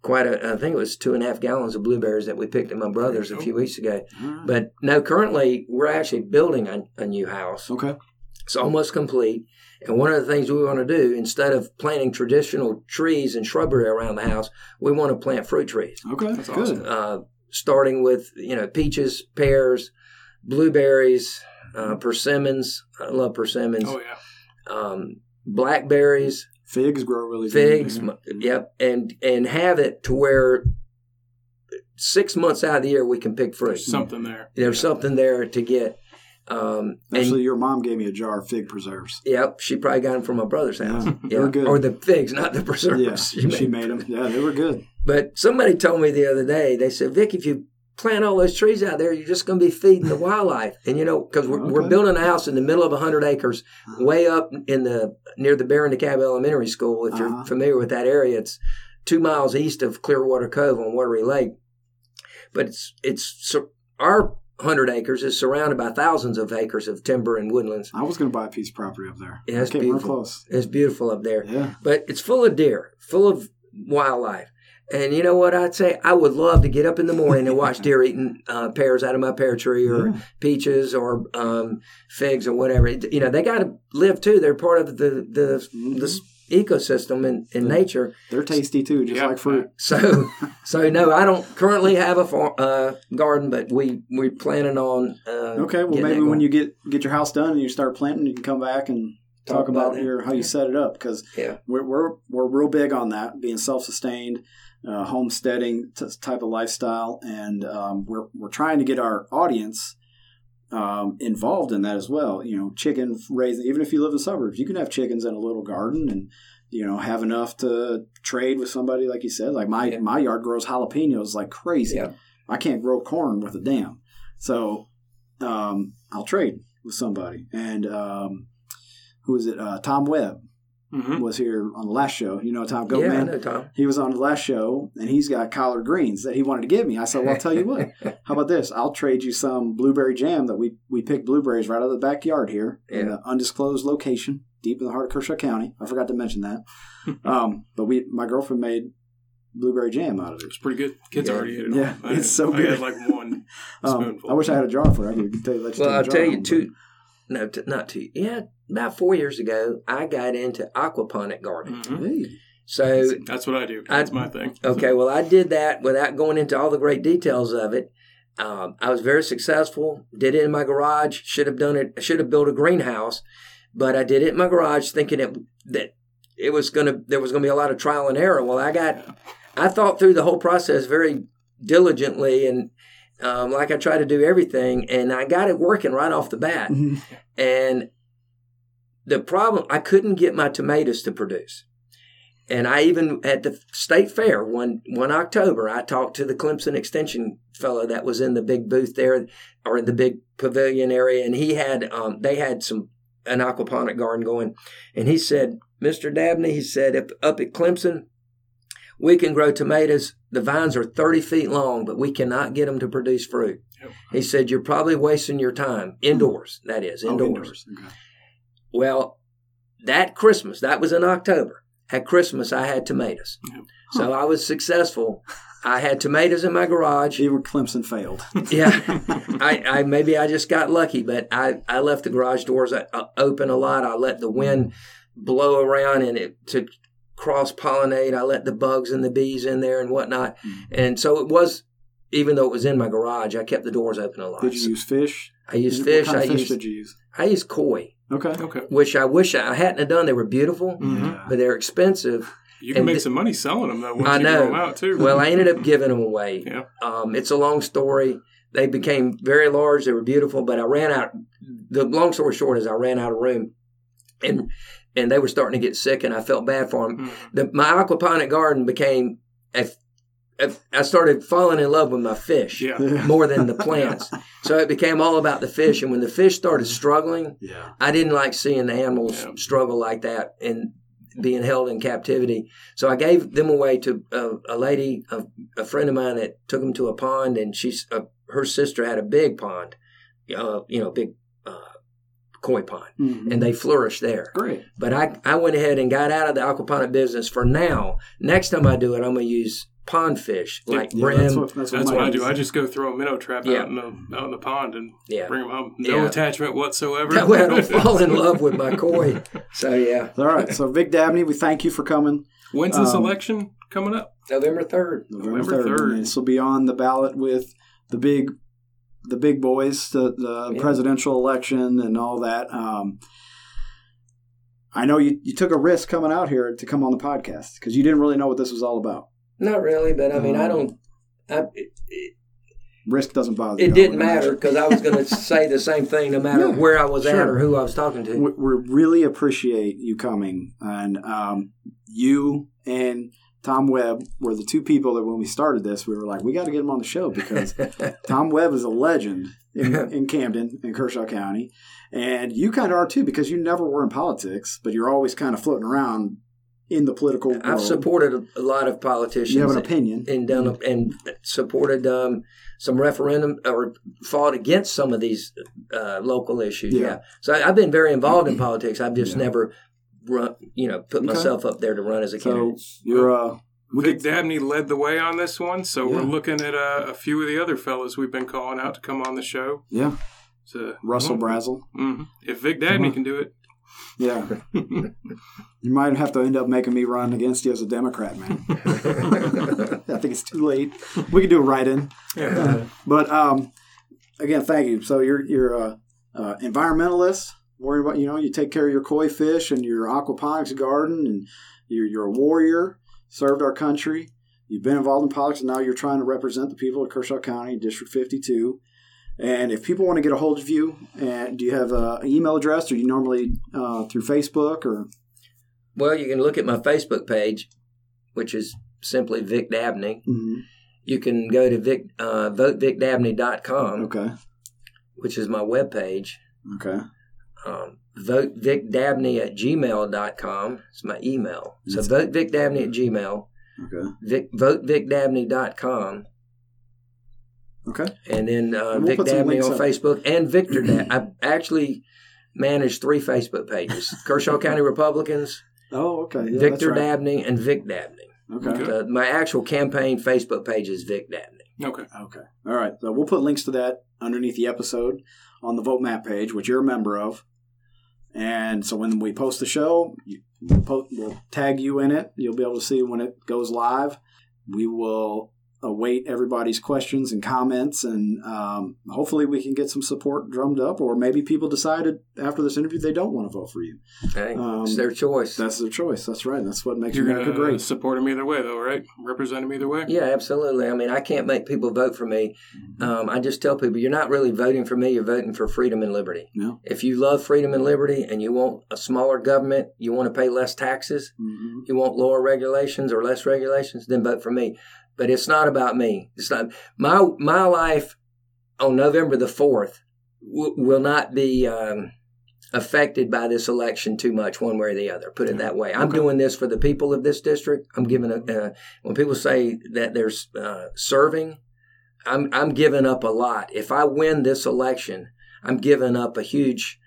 Speaker 3: quite a. I think it was two and a half gallons of blueberries that we picked at my brother's a few weeks ago.
Speaker 1: All right.
Speaker 3: But no, currently we're actually building a, a new house.
Speaker 1: Okay.
Speaker 3: It's almost complete. And one of the things we want to do, instead of planting traditional trees and shrubbery around the house, we want to plant fruit trees
Speaker 1: Okay.
Speaker 2: That's
Speaker 1: Good.
Speaker 2: awesome.
Speaker 3: uh, starting with you know peaches, pears, blueberries, uh, persimmons. I love persimmons.
Speaker 2: Oh yeah.
Speaker 3: Um, blackberries,
Speaker 1: Figs grow really
Speaker 3: figs.
Speaker 1: good.
Speaker 3: m- Yep, and and have it to where six months out of the year we can pick fruit.
Speaker 2: There's something there.
Speaker 3: There's something there to get. Um, and
Speaker 1: Actually, your mom gave me a jar of fig preserves.
Speaker 3: yep, she probably got them from my brother's house.
Speaker 1: Yeah, they were good.
Speaker 3: Or the figs, not the preserves.
Speaker 1: Yeah, she made them. Yeah, they were good.
Speaker 3: But somebody told me the other day, they said, Vic, if you plant all those trees out there, you're just going to be feeding the wildlife. And you know, because we're, we're building a house in the middle of 100 acres, way up in the near the Baron DeKalb Elementary School. If
Speaker 1: Uh-huh.
Speaker 3: you're familiar with that area, it's two miles east of Clearwater Cove on Wateree Lake. but it's it's our hundred acres is surrounded by thousands of acres of timber and woodlands.
Speaker 1: I was going to buy a piece of property up there.
Speaker 3: Yeah, it's beautiful.
Speaker 1: close.
Speaker 3: It's beautiful up there,
Speaker 1: Yeah.
Speaker 3: but it's full of deer, full of wildlife. And you know what I'd say? I would love to get up in the morning and watch deer eating uh, pears out of my pear tree or
Speaker 1: Yeah.
Speaker 3: peaches or um, figs or whatever. You know, they got to live too. They're part of the the,
Speaker 1: Mhm.
Speaker 3: the ecosystem in, in
Speaker 1: Yeah.
Speaker 3: nature.
Speaker 1: They're tasty too, just
Speaker 2: Yeah.
Speaker 1: like fruit.
Speaker 3: So, so no, I don't currently have a farm, uh, garden, but we we're planning on. Uh,
Speaker 1: Okay, well maybe when you get get your house done and you start planting, you can come back and talk,
Speaker 3: Talk about
Speaker 1: about, your how you set it up because
Speaker 3: Yeah.
Speaker 1: we're, we're we're real big on that being self sustained, uh, homesteading t- type of lifestyle, and um, we're we're trying to get our audience um, involved in that as well. You know, chicken raising. Even if you live in the suburbs, you can have chickens in a little garden and. You know, have enough to trade with somebody, like you said. Like my
Speaker 3: Yeah.
Speaker 1: my yard grows jalapenos like crazy.
Speaker 3: Yeah.
Speaker 1: I can't grow corn with a dam. So um, I'll trade with somebody. And um, who is it? Uh, Tom Webb
Speaker 2: hmm
Speaker 1: was here on the last show. You know Tom
Speaker 3: yeah, I
Speaker 1: Goatman?
Speaker 3: know, Tom.
Speaker 1: He was on the last show and he's got collard greens that he wanted to give me. I said, Well, I'll tell you what. How about this? I'll trade you some blueberry jam that we, we picked blueberries right out of the backyard here in
Speaker 3: Yeah.
Speaker 1: an undisclosed location deep in the heart of Kershaw County. I forgot to mention that. um, but we my girlfriend made blueberry jam out of it.
Speaker 2: It's pretty good. Kids
Speaker 3: Yeah.
Speaker 2: already ate it.
Speaker 1: Yeah,
Speaker 2: all. I
Speaker 1: it's so
Speaker 2: I
Speaker 1: good.
Speaker 2: had like one
Speaker 1: Um,
Speaker 2: spoonful.
Speaker 1: I wish I had a jar for it. I could tell you, let you
Speaker 3: Well, I'll
Speaker 1: take a
Speaker 3: tell you,
Speaker 1: home,
Speaker 3: two, no, t- not two. Yeah, about four years ago, I got into aquaponic gardening.
Speaker 1: but-
Speaker 2: Mhm.
Speaker 3: So,
Speaker 2: That's what I do.
Speaker 3: I-
Speaker 2: That's my thing.
Speaker 3: okay, well, I did that without going into all the great details of it. Um, I was very successful. Did it in my garage. Should have done it. Should have built a greenhouse, but I did it in my garage, thinking it, that it was gonna. There was gonna be a lot of trial and error. Well, I got. I thought through the whole process very diligently and. Um, like I try to do everything, and I got it working right off the bat.
Speaker 1: Mhm.
Speaker 3: And the problem, I couldn't get my tomatoes to produce. And I even at the state fair one one October, I talked to the Clemson Extension fellow that was in the big booth there, or in the big pavilion area, and he had um, they had some an aquaponic garden going, and he said, "Mr. Dabney," he said, "up, up at Clemson, we can grow tomatoes. The vines are thirty feet long, but we cannot get them to produce fruit."
Speaker 2: Yep.
Speaker 3: He said, "You're probably wasting your time indoors. That is
Speaker 1: Oh,
Speaker 3: indoors."
Speaker 1: Okay.
Speaker 3: Well, that Christmas, that was in October. At Christmas, I had tomatoes.
Speaker 2: Yep.
Speaker 3: So I was successful. I had tomatoes in my garage.
Speaker 1: Even Clemson failed.
Speaker 3: Yeah, I, I maybe I just got lucky, but I, I left the garage doors uh, open a lot. I let the wind blow around and it to cross pollinate. I let the bugs and the bees in there and whatnot. And so it was, even though it was in my garage, I kept the doors open a lot.
Speaker 1: Did you use fish?
Speaker 3: I used
Speaker 1: What
Speaker 3: fish.
Speaker 1: kind
Speaker 3: I
Speaker 1: of fish
Speaker 3: used
Speaker 1: did you use?
Speaker 3: I used koi,
Speaker 1: Okay.
Speaker 2: Okay.
Speaker 3: which I wish I hadn't have done. They were beautiful,
Speaker 2: Mhm.
Speaker 3: But they're expensive.
Speaker 2: You can
Speaker 3: And
Speaker 2: make
Speaker 3: th-
Speaker 2: some money selling them though. Once
Speaker 3: I know.
Speaker 2: grow them out too.
Speaker 3: Well, I ended up giving them away.
Speaker 2: yeah.
Speaker 3: Um, it's a long story. They became very large. They were beautiful, but I ran out. The long story short is I ran out of room, and and they were starting to get sick, and I felt bad for them.
Speaker 2: Mhm.
Speaker 3: The, my aquaponic garden became. A, a, I started falling in love with my fish
Speaker 2: Yeah.
Speaker 3: more than the plants. so it became all about the fish. And when the fish started struggling,
Speaker 1: Yeah.
Speaker 3: I didn't like seeing the animals
Speaker 2: Yeah.
Speaker 3: struggle like that and being held in captivity. So I gave them away to a, a lady, a, a friend of mine that took them to a pond, and she's uh, her sister had a big pond, uh, you know, big uh, koi pond,
Speaker 1: Mhm.
Speaker 3: and they flourished there.
Speaker 1: Great.
Speaker 3: But I I went ahead and got out of the aquaponic business for now. Next time I do it, I'm going to use pond fish like
Speaker 1: Yeah,
Speaker 3: brim.
Speaker 1: that's what, that's what,
Speaker 2: That's what I do. I just go throw a minnow trap
Speaker 3: Yeah.
Speaker 2: out in the out in the pond and
Speaker 3: yeah.
Speaker 2: bring them home. No
Speaker 3: Yeah.
Speaker 2: attachment whatsoever.
Speaker 3: That way I don't fall in love with my koi. So yeah,
Speaker 1: All right. So Vic Dabney, we thank you for coming.
Speaker 2: When's this
Speaker 1: Um,
Speaker 2: election coming up?
Speaker 3: November third.
Speaker 1: November
Speaker 2: November
Speaker 1: third.
Speaker 2: 3rd.
Speaker 1: And This will be on the ballot with the big, the big boys, the, the
Speaker 3: Yeah.
Speaker 1: presidential election and all that. Um, I know you, you took a risk coming out here to come on the podcast because you didn't really know what this was all about.
Speaker 3: Not really, but I mean, I
Speaker 1: Um,
Speaker 3: don't. I, it, it,
Speaker 1: Risk doesn't bother
Speaker 3: it
Speaker 1: I
Speaker 3: didn't matter because I was going to say the same thing no matter
Speaker 1: Yeah,
Speaker 3: where I was at or who I was talking to.
Speaker 1: we, we really appreciate you coming, and um, you and Tom Webb were the two people that when we started this, we were like, we got to get him on the show because Tom Webb is a legend in, in Camden in Kershaw County, and you kind of are too because you never were in politics, but you're always kind of floating around in the political world.
Speaker 3: I've supported a, a lot of politicians.
Speaker 1: You have an opinion.
Speaker 3: and done and supported um, some referendum or fought against some of these uh, local issues.
Speaker 1: Yeah.
Speaker 3: Yeah. So I, I've been very involved in politics. I've just
Speaker 1: Yeah.
Speaker 3: never run, you know, put
Speaker 1: Okay.
Speaker 3: myself up there to run as a
Speaker 1: So
Speaker 3: candidate.
Speaker 1: you're uh, we
Speaker 2: Vic
Speaker 1: could,
Speaker 2: Dabney led the way on this one, so
Speaker 1: Yeah.
Speaker 2: we're looking at uh, a few of the other fellows we've been calling out to come on the show.
Speaker 1: yeah,
Speaker 2: So,
Speaker 1: Russell Brazel.
Speaker 2: hmm If Vic Dabney
Speaker 1: Uh-huh.
Speaker 2: can do it,
Speaker 1: Yeah, you might have to end up making me run against you as a Democrat, man. I think it's too late. We could do a write-in.
Speaker 2: yeah.
Speaker 1: But um, again, thank you. So you're you're a, a environmentalist. Worry about you know you take care of your koi fish and your aquaponics garden, and you're you're a warrior. Served our country. You've been involved in politics, and now you're trying to represent the people of Kershaw County, District 52. And if people want to get a hold of you, and do you have an email address, or you normally uh, through Facebook or?
Speaker 3: Well, you can look at my Facebook page, which is simply Vic Dabney.
Speaker 1: Mhm.
Speaker 3: You can go to Vic, uh, votevicdabney.com,
Speaker 1: Okay.
Speaker 3: which is my webpage.
Speaker 1: Okay.
Speaker 3: Um, votevicdabney at gmail.com. It's my email. So
Speaker 1: That's-
Speaker 3: votevicdabney at gmail.
Speaker 1: Okay.
Speaker 3: Vic, votevicdabney.com.
Speaker 1: Okay.
Speaker 3: And then uh,
Speaker 1: And we'll
Speaker 3: Vic Dabney on
Speaker 1: up.
Speaker 3: Facebook and Victor Dabney. I actually manage three Facebook pages Kershaw County Republicans,
Speaker 1: Oh, okay. Yeah,
Speaker 3: Victor
Speaker 1: right.
Speaker 3: Dabney, and Vic Dabney.
Speaker 1: Okay.
Speaker 2: Okay.
Speaker 3: Uh, my actual campaign Facebook page is Vic Dabney.
Speaker 2: Okay.
Speaker 1: Okay. All right. So we'll put links to that underneath the episode on the Vote Matt page, which you're a member of. And so when we post the show, you- we'll, po- we'll tag you in it. You'll be able to see when it goes live. We will await everybody's questions and comments, and um, hopefully we can get some support drummed up. Or maybe people decided after this interview they don't want to vote for you.
Speaker 3: Hey,
Speaker 1: Um,
Speaker 3: it's their choice.
Speaker 1: That's their choice. That's right. That's what makes
Speaker 2: You're
Speaker 1: America
Speaker 2: going to
Speaker 1: great.
Speaker 2: support him either way, though, right? Represent him either way?
Speaker 3: Yeah, absolutely. I mean, I can't make people vote for me. Um, I just tell people you're not really voting for me, you're voting for freedom and liberty.
Speaker 1: Yeah.
Speaker 3: If you love freedom and liberty and you want a smaller government, you want to pay less taxes,
Speaker 1: Mhm.
Speaker 3: you want lower regulations or less regulations, then vote for me. But it's not about me. It's not my my life on November the fourth w- will not be um, affected by this election too much, one way or the other. Put it that way. I'm
Speaker 1: Okay.
Speaker 3: doing this for the people of this district. I'm giving a uh, when people say that there's uh, serving, I'm I'm giving up a lot. If I win this election, I'm giving up a huge.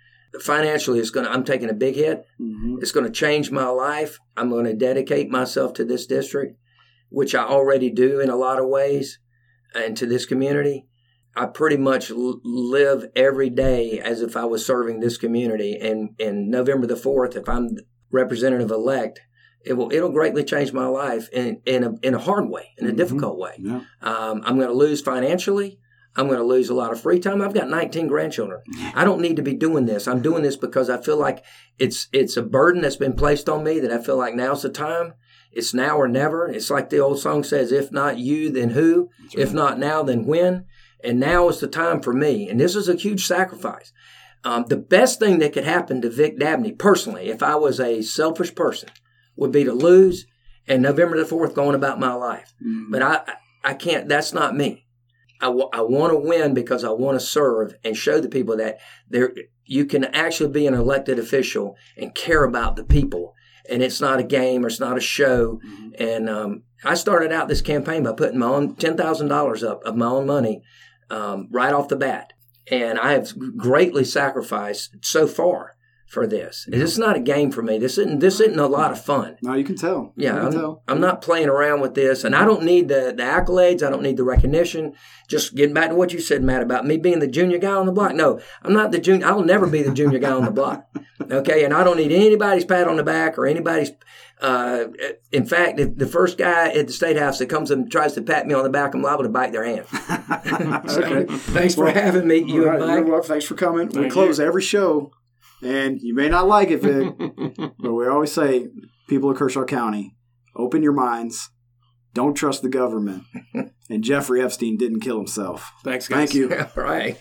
Speaker 3: Financially, it's gonna. I'm taking a big hit.
Speaker 1: Mhm.
Speaker 3: It's going to change my life. I'm going to dedicate myself to this district, which I already do in a lot of ways, and to this community. I pretty much live every day as if I was serving this community. And in November the fourth, if I'm representative elect, it will it'll greatly change my life in in a in a hard way, in a
Speaker 1: Mhm.
Speaker 3: difficult way.
Speaker 1: Yeah.
Speaker 3: Um, I'm going to lose financially. I'm going to lose a lot of free time. I've got 19 grandchildren. I don't need to be doing this. I'm doing this because I feel like it's it's a burden that's been placed on me that I feel like now's the time. It's now or never. It's like the old song says, if not you, then who? If not now, then when? And now is the time for me. And this is a huge sacrifice. Um, the best thing that could happen to Vic Dabney personally, if I was a selfish person, would be to lose and November the 4th going about my life.
Speaker 1: Mhm.
Speaker 3: But I, I can't, that's not me. I, w- I want to win because I want to serve and show the people that there you can actually be an elected official and care about the people. And it's not a game or it's not a show. And um, I started out this campaign by putting my own $10,000 up of my own money um, right off the bat. And I have greatly sacrificed so far for this. This is not a game for me. This isn't, this isn't a lot of fun.
Speaker 1: No, you can tell.
Speaker 3: Yeah,
Speaker 1: can
Speaker 3: I'm,
Speaker 1: tell.
Speaker 3: I'm not playing around with this, and I don't need the, the accolades. I don't need the recognition. Just getting back to what you said, Matt, about me being the junior guy on the block. No, I'm not the junior. I'll never be the junior guy on the block. Okay, and I don't need anybody's pat on the back or anybody's. Uh, in fact, if the first guy at the state house that comes and tries to pat me on the back, I'm liable to bite their hand.
Speaker 1: okay.
Speaker 3: Thanks for having me, you and
Speaker 1: right, you're
Speaker 3: Mike.
Speaker 1: welcome. Thanks for coming. we
Speaker 2: Thank
Speaker 1: close every show, and you may not like it, Vic, but we always say, people of Kershaw County, open your minds. Don't trust the government. and Jeffrey Epstein didn't kill himself.
Speaker 2: Thanks, guys.
Speaker 1: Thank you.
Speaker 3: All right.